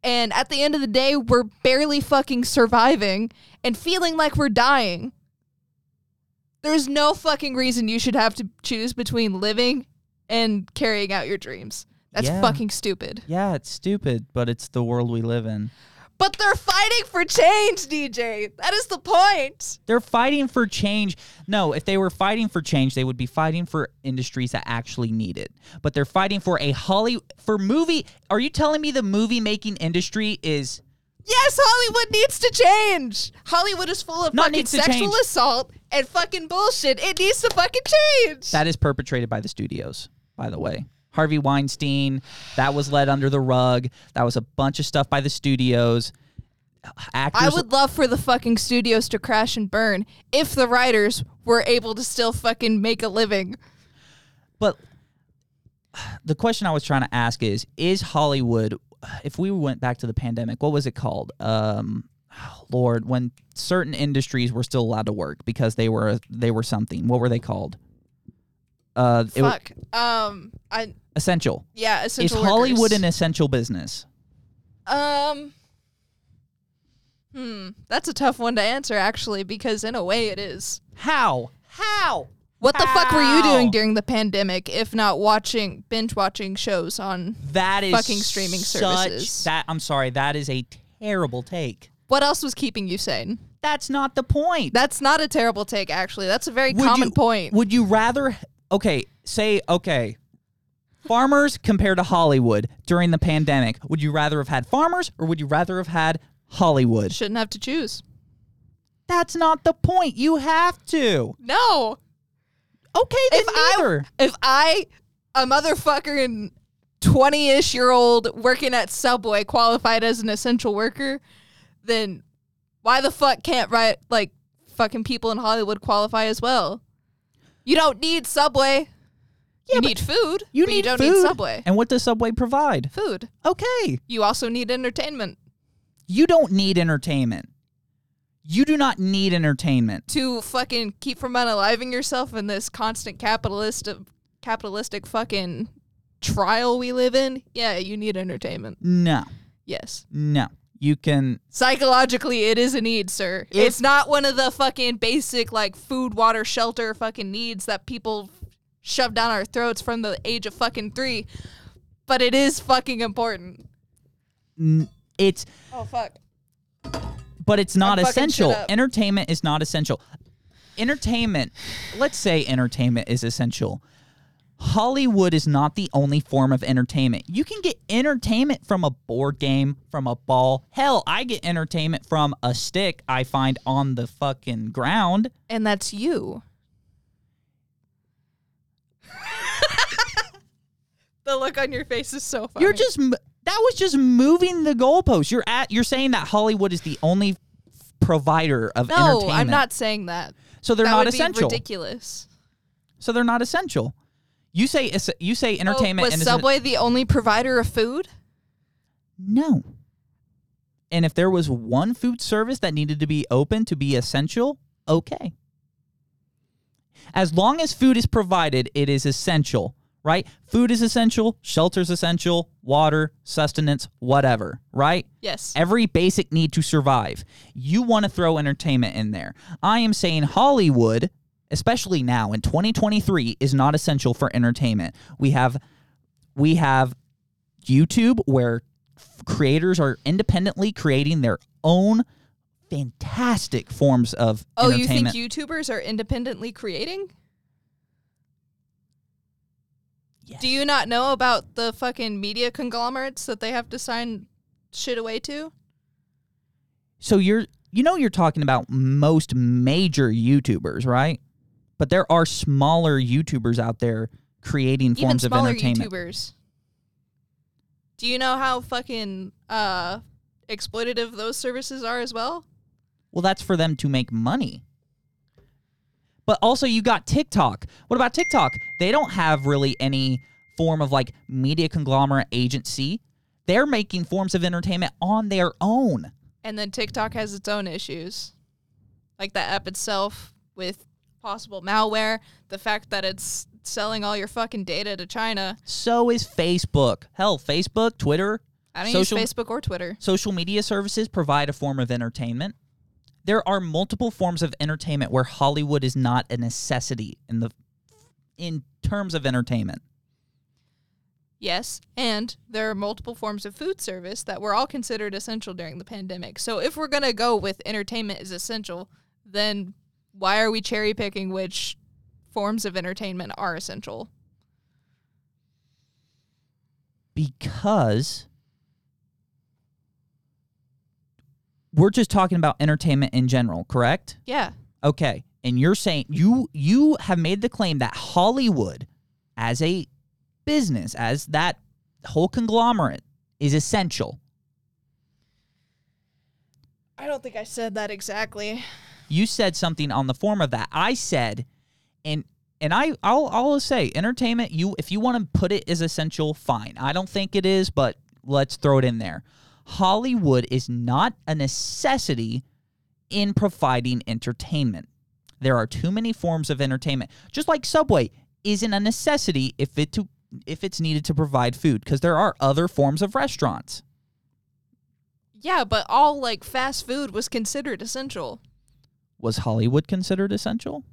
And at the end of the day, we're barely fucking surviving and feeling like we're dying. There's no fucking reason you should have to choose between living and carrying out your dreams. That's Yeah. fucking stupid. yeah, it's stupid, but it's the world we live in. But they're fighting for change, DJ. That is the point. They're fighting for change. No, if they were fighting for change, they would be fighting for industries that actually need it. But they're fighting for a Holly for movie. Are you telling me the movie making industry is Yes, Hollywood needs to change. Hollywood is full of Not fucking needs to sexual change. assault and fucking bullshit. It needs to fucking change. that is perpetrated by the studios, by the way. Harvey Weinstein, that was led under the rug. That was a bunch of stuff by the studios. Actors I would love for the fucking studios to crash and burn if the writers were able to still fucking make a living. But the question I was trying to ask is: Is Hollywood? If we went back to the pandemic, what was it called? Um, Lord, when certain industries were still allowed to work because they were they were something. What were they called? Uh, it Fuck. um, I Essential. Yeah, essential is Hollywood workers. an essential business? Um. Hmm, that's a tough one to answer actually, because in a way it is. How? How? What the fuck were you doing during the pandemic if not watching binge watching shows on? That is Fucking streaming such- services. That I'm sorry. That is a terrible take. What else was keeping you sane? That's not the point. That's not a terrible take actually. That's a very Would common you- point. Would you rather? Okay, say okay. Farmers compared to Hollywood during the pandemic. Would you rather have had farmers or would you rather have had Hollywood? Shouldn't have to choose. That's not the point. You have to. No. Okay, then If I if I a motherfucker and 20ish year old working at Subway qualified as an essential worker, then why the fuck can't right like fucking people in Hollywood qualify as well? You don't need Subway. Yeah, you need food. you but need you don't food. need Subway. And what does Subway provide? Food. Okay. You also need entertainment You don't need entertainment. You do not need entertainment. to fucking keep from unaliving yourself in this constant capitalist capitalistic fucking trial we live in. Yeah, you need entertainment. No. Yes. No. You can Psychologically, it is a need, sir. If- it's not one of the fucking basic like food, water, shelter fucking needs that people shove down our throats from the age of fucking three. But it is fucking important. it's Oh fuck. But it's not fucking essential. shut up. Entertainment is not essential. Entertainment, let's say entertainment is essential. Hollywood is not the only form of entertainment. You can get entertainment from a board game, from a ball. Hell, I get entertainment from a stick I find on the fucking ground. And that's you. The look on your face is so funny. You're just m- that was just moving the goalpost. You're at you're saying that Hollywood is the only provider of no. entertainment. I'm not saying that. So they're that not would essential. Be ridiculous. So they're not essential. You say es- you say oh, entertainment Oh, was and Subway the only provider of food? no. And if there was one food service that needed to be open to be essential, okay. As long as food is provided, it is essential, right? Food is essential, shelter's essential, water, sustenance, whatever, right? Yes. Every basic need to survive. You want to throw entertainment in there. I am saying Hollywood, especially now in 2023, is not essential for entertainment. We have we have YouTube where f- creators are independently creating their own fantastic forms of Oh, you think. YouTubers are independently creating? Yes. Do you not know about the fucking media conglomerates that they have to sign shit away to? so you're you know you're talking about most major YouTubers, right? But there are smaller YouTubers out there creating Even forms of entertainment. YouTubers. Do you know how fucking uh exploitative those services are as well? Well, that's for them to make money. But also, you got TikTok. What about TikTok? They don't have really any form of like media conglomerate agency. They're making forms of entertainment on their own. And then TikTok has its own issues. Like the app itself with possible malware, the fact that it's selling all your fucking data to China. So is Facebook. Hell, Facebook, Twitter, I don't Social- use Facebook or Twitter. social media services provide a form of entertainment. There are multiple forms of entertainment where Hollywood is not a necessity in the in terms of entertainment. Yes, and there are multiple forms of food service that were all considered essential during the pandemic. So if we're going to go with entertainment is essential, then why are we cherry picking which forms of entertainment are essential? because we're just talking about entertainment in general, correct? Yeah. Okay. And you're saying you you have made the claim that Hollywood as a business, as that whole conglomerate is essential. I don't think I said that exactly. You said something on the form of that. I said and and I I'll I'll say entertainment you if you want to put it as essential fine. I don't think it is, but let's throw it in there. Hollywood is not a necessity in providing entertainment. There are too many forms of entertainment. Just like Subway isn't a necessity if it to if it's needed to provide food because there are other forms of restaurants. Yeah, but all like fast food was considered essential. Was Hollywood considered essential?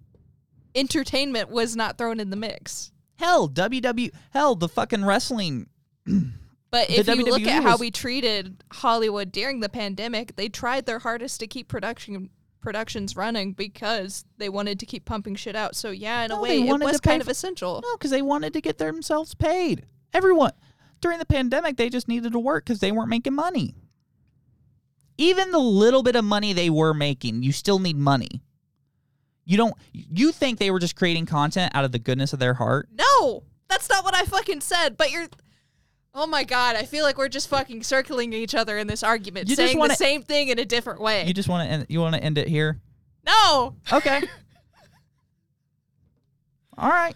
Entertainment was not thrown in the mix. Hell, WW hell, the fucking wrestling But The if you look at how we treated Hollywood during the pandemic, they tried their hardest to keep production productions running because they wanted to keep pumping shit out. So yeah, in No, a way, it was kind of essential. No, because they wanted to get themselves paid. Everyone during the pandemic, they just needed to work because they weren't making money. Even the little bit of money they were making, you still need money. You don't. You think they were just creating content out of the goodness of their heart? No, that's not what I fucking said. But you're. Oh my god, I feel like we're just fucking circling each other in this argument, You just saying wanna- the same thing in a different way. You just want to end. You want to end it here? no, Okay. All right.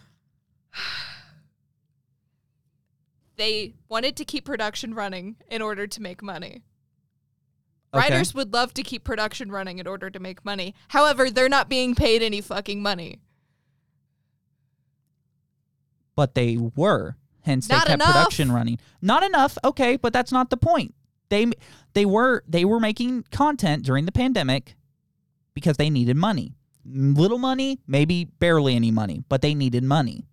they wanted to keep production running in order to make money. Okay. Writers would love to keep production running in order to make money. However, they're not being paid any fucking money. but they were. Hence, they Not kept enough. production running. Not enough. Okay, but that's not the point. They they were they were making content during the pandemic because they needed money. Little money, maybe barely any money, but they needed money.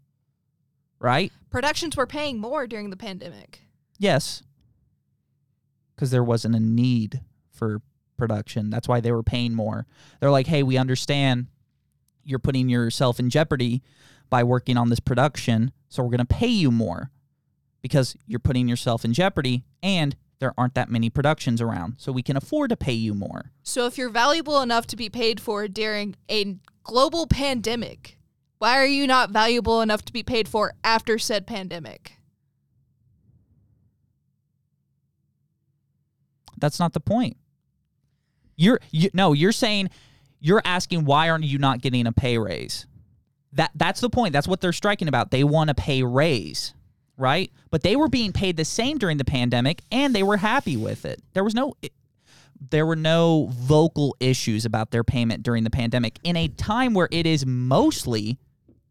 Right? Productions were paying more during the pandemic. Yes. Because there wasn't a need for production. That's why they were paying more. They're like, hey, we understand you're putting yourself in jeopardy by working on this production, so we're going to pay you more because you're putting yourself in jeopardy and there aren't that many productions around, so we can afford to pay you more. So if you're valuable enough to be paid for during a global pandemic, why are you not valuable enough to be paid for after said pandemic? That's not the point. You're you, no, you're saying you're asking why aren't you not getting a pay raise? That that's the point. That's what they're striking about. They want to pay raise, right? But they were being paid the same during the pandemic and they were happy with it. There was no there were no vocal issues about their payment during the pandemic in a time where it is mostly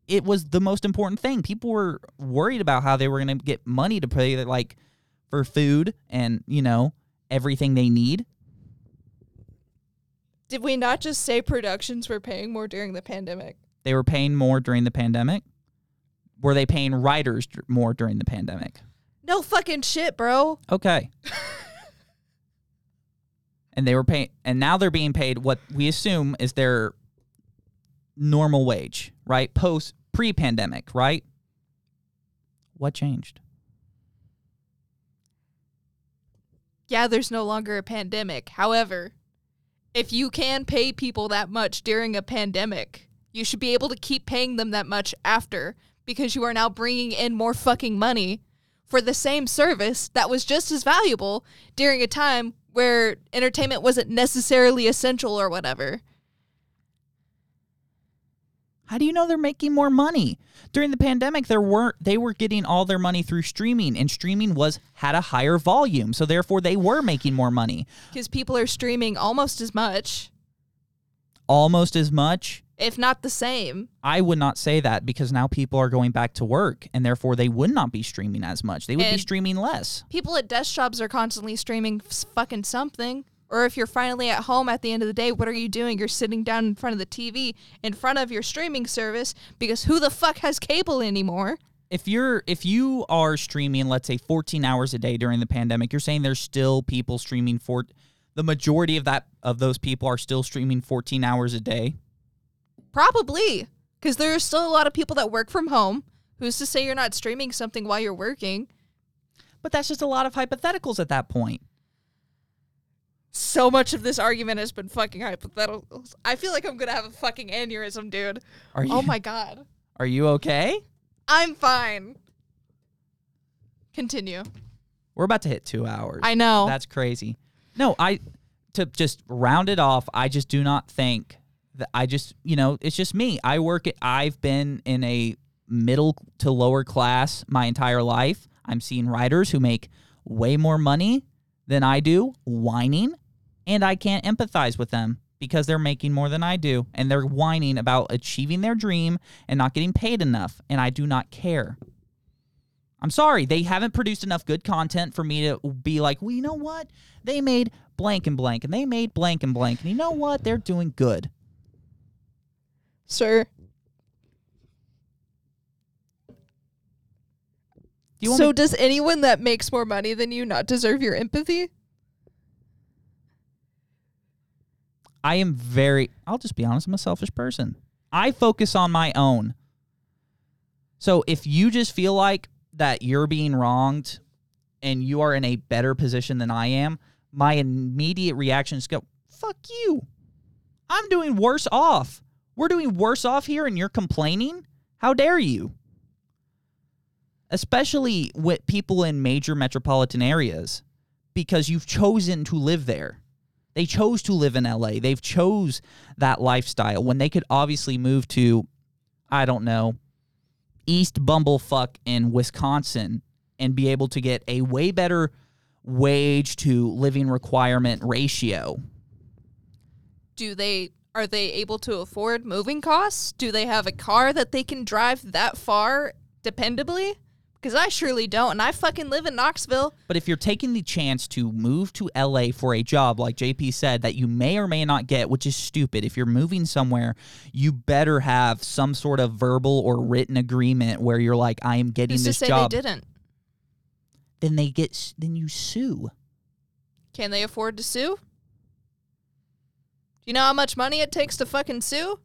it was the most important thing. People were worried about how they were going to get money to pay like for food and, you know, everything they need. Did we not just say productions were paying more during the pandemic? They were paying more during the pandemic. Were they paying writers more during the pandemic? No fucking shit, bro. Okay. and they were paying, and now they're being paid what we assume is their normal wage, right? Post pre pandemic, right? What changed? Yeah, there's no longer a pandemic. However, if you can pay people that much during a pandemic, you should be able to keep paying them that much after because you are now bringing in more fucking money for the same service that was just as valuable during a time where entertainment wasn't necessarily essential or whatever. How do you know they're making more money? During the pandemic, there weren't they were getting all their money through streaming, and streaming was had a higher volume, so therefore they were making more money. Because people are streaming almost as much, Almost as much. If not the same. I would not say that because now people are going back to work, and therefore they would not be streaming as much. They would be streaming less. people at desk jobs are constantly streaming fucking something. Or if you're finally at home at the end of the day, what are you doing? You're sitting down in front of the TV in front of your streaming service because who the fuck has cable anymore? If you're if you are streaming, let's say 14 hours a day during the pandemic, you're saying there's still people streaming for the majority of that of those people are still streaming 14 hours a day. Probably. Because there are still a lot of people that work from home. Who's to say you're not streaming something while you're working? But that's just a lot of hypotheticals at that point. So much of this argument has been fucking hypotheticals. I feel like I'm gonna have a fucking aneurysm, dude. Are oh you Oh my god. Are you okay? I'm fine. Continue. We're about to hit 2 hours. I know. That's crazy. No, I to just round it off, I just do not think that I just, you know, it's just me. I work at I've been in a middle to lower class my entire life. I'm seeing writers who make way more money than I do whining, and I can't empathize with them because they're making more than I do and they're whining about achieving their dream and not getting paid enough, and I do not care. I'm sorry, they haven't produced enough good content for me to be like, well, you know what? They made blank and blank, and they made blank and blank, and you know what? They're doing good. Sir. Do so me- does anyone that makes more money than you not deserve your empathy? I am very, I'll just be honest, I'm a selfish person. I focus on my own. So if you just feel like that you're being wronged and you are in a better position than I am, my immediate reaction is go, fuck you. I'm doing worse off. We're doing worse off here and you're complaining? How dare you? Especially with people in major metropolitan areas because you've chosen to live there. They chose to live in LA. They've chose that lifestyle when they could obviously move to I don't know, East Bumblefuck in Wisconsin and be able to get a way better wage to living requirement ratio. Do they are they able to afford moving costs? Do they have a car that they can drive that far dependably? Because I surely don't, and I fucking live in Knoxville. But if you're taking the chance to move to LA for a job, like JP said, that you may or may not get, which is stupid, if you're moving somewhere, you better have some sort of verbal or written agreement where you're like, I am getting Who's to this say job. they didn't? Then they get, then you sue. Can they afford to sue? You know how much money it takes to fucking sue?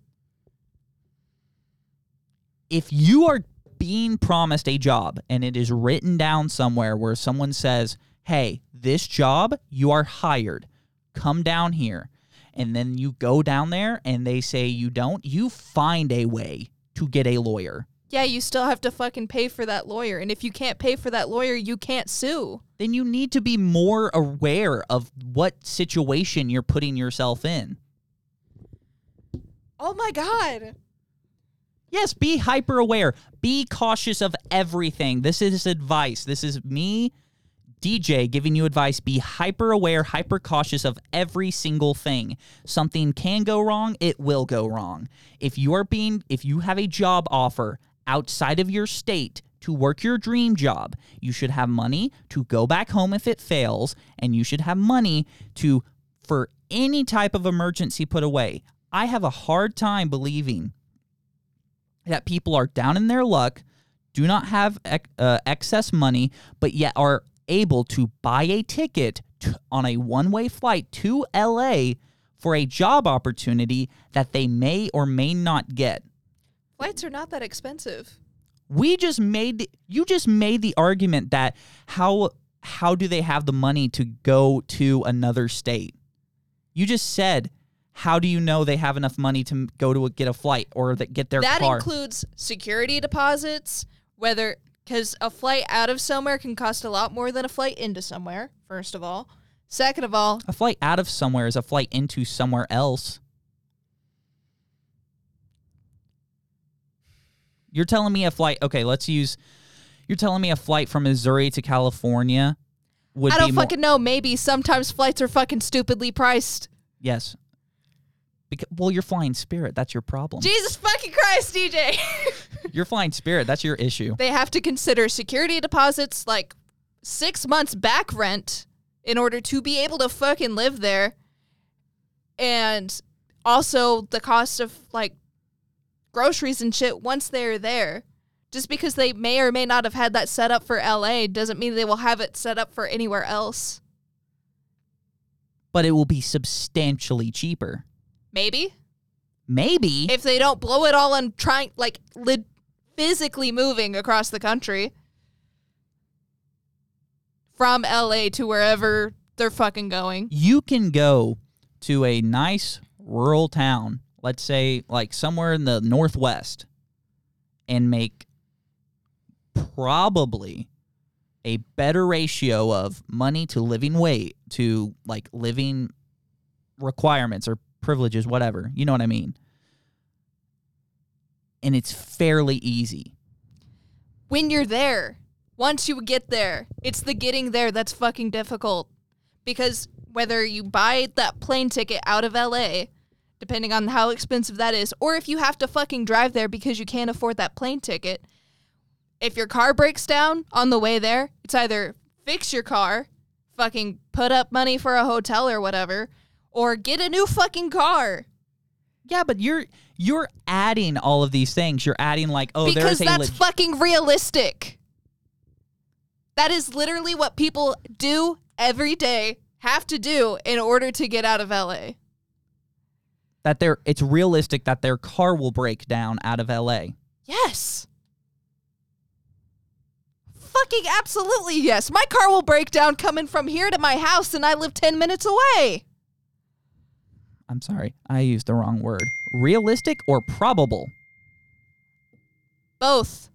if you are being promised a job and it is written down somewhere where someone says, hey, this job, you are hired, come down here. And then you go down there and they say you don't, you find a way to get a lawyer. Yeah, you still have to fucking pay for that lawyer, and if you can't pay for that lawyer, you can't sue. Then you need to be more aware of what situation you're putting yourself in. Oh my god. Yes, be hyper aware. Be cautious of everything. This is advice. This is me, DJ, giving you advice. Be hyper aware, hyper cautious of every single thing. Something can go wrong, it will go wrong. If you are being if you have a job offer outside of your state to work your dream job, you should have money to go back home if it fails, and you should have money to for any type of emergency put away. I have a hard time believing that people are down in their luck, do not have ec- uh, excess money, but yet are able to buy a ticket to, on a one way flight to LA for a job opportunity that they may or may not get. Flights are not that expensive. We just made you just made the argument that how how do they have the money to go to another state? You just said how do you know they have enough money to go to a, get a flight or that get their that car? includes security deposits, whether because a flight out of somewhere can cost a lot more than a flight into somewhere. First of all, second of all, A flight out of somewhere is a flight into somewhere else. You're telling me a flight. Okay, let's use. You're telling me a flight from Missouri to California would I don't more. fucking know. Maybe sometimes flights are fucking stupidly priced. yes. Because, well, you're flying Spirit. That's your problem. Jesus fucking Christ, DJ. You're flying Spirit. That's your issue. they have to consider security deposits like six months back rent in order to be able to fucking live there. And also the cost of like groceries and shit once they're there. Just because they may or may not have had that set up for LA doesn't mean they will have it set up for anywhere else. But it will be substantially cheaper. Maybe. Maybe. If they don't blow it all on trying, like, li- physically moving across the country from LA to wherever they're fucking going. you can go to a nice rural town, let's say like somewhere in the northwest, and make probably a better ratio of money to living weight to like living requirements or privileges, whatever. You know what I mean? And it's fairly easy. When you're there, once you get there, it's the getting there that's fucking difficult. Because whether you buy that plane ticket out of LA, depending on how expensive that is, or if you have to fucking drive there because you can't afford that plane ticket, If your car breaks down on the way there, it's either fix your car, fucking put up money for a hotel or whatever, or get a new fucking car. Yeah, but you're you're adding all of these things. You're adding like, oh, because there's a that's leg- fucking realistic. That is literally what people do every day, have to do in order to get out of LA. that they're it's realistic that their car will break down out of LA. Yes. Fucking absolutely yes. My car will break down coming from here to my house and I live 10 minutes away. I'm sorry, I used the wrong word. Realistic or probable? Both.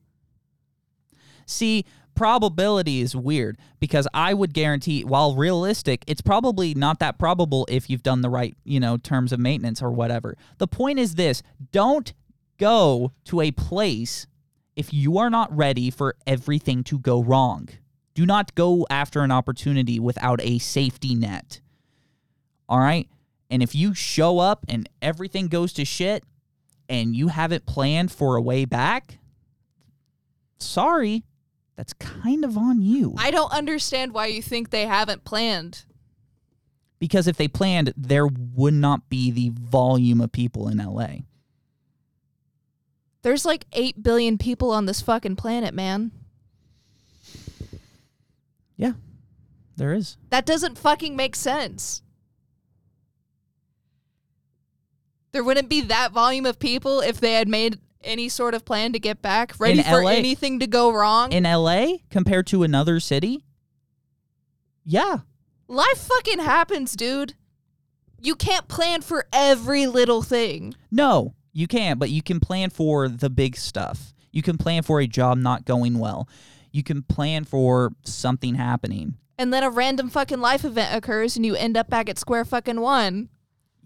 See, probability is weird because I would guarantee, while realistic, it's probably not that probable if you've done the right, you know, terms of maintenance or whatever. The point is this don't go to a place if you are not ready for everything to go wrong. Do not go after an opportunity without a safety net. All right? And if you show up and everything goes to shit and you haven't planned for a way back, sorry, that's kind of on you. I don't understand why you think they haven't planned. because if they planned, there would not be the volume of people in LA. There's like 8 billion people on this fucking planet, man. Yeah, there is. That doesn't fucking make sense. There wouldn't be that volume of people if they had made any sort of plan to get back, ready In for LA anything to go wrong. In LA compared to another city? Yeah. Life fucking happens, dude. You can't plan for every little thing. No, you can't, but you can plan for the big stuff. You can plan for a job not going well. You can plan for something happening. And then a random fucking life event occurs and you end up back at square fucking one.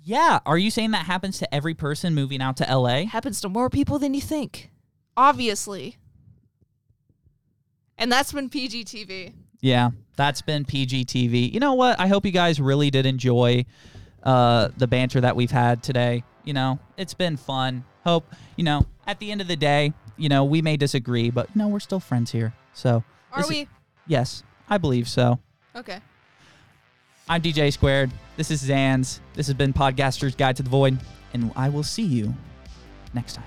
Yeah, are you saying that happens to every person moving out to LA? happens to more people than you think. Obviously. And that's been PGTV. Yeah, that's been PGTV. You know what? I hope you guys really did enjoy uh, the banter that we've had today. You know, it's been fun. Hope, you know, at the end of the day, you know, we may disagree, but no, we're still friends here. So, Are this is- we? yes, I believe so. Okay. I'm DJ Squared. This is Zans. This has been Podcaster's Guide to the Void, and I will see you next time.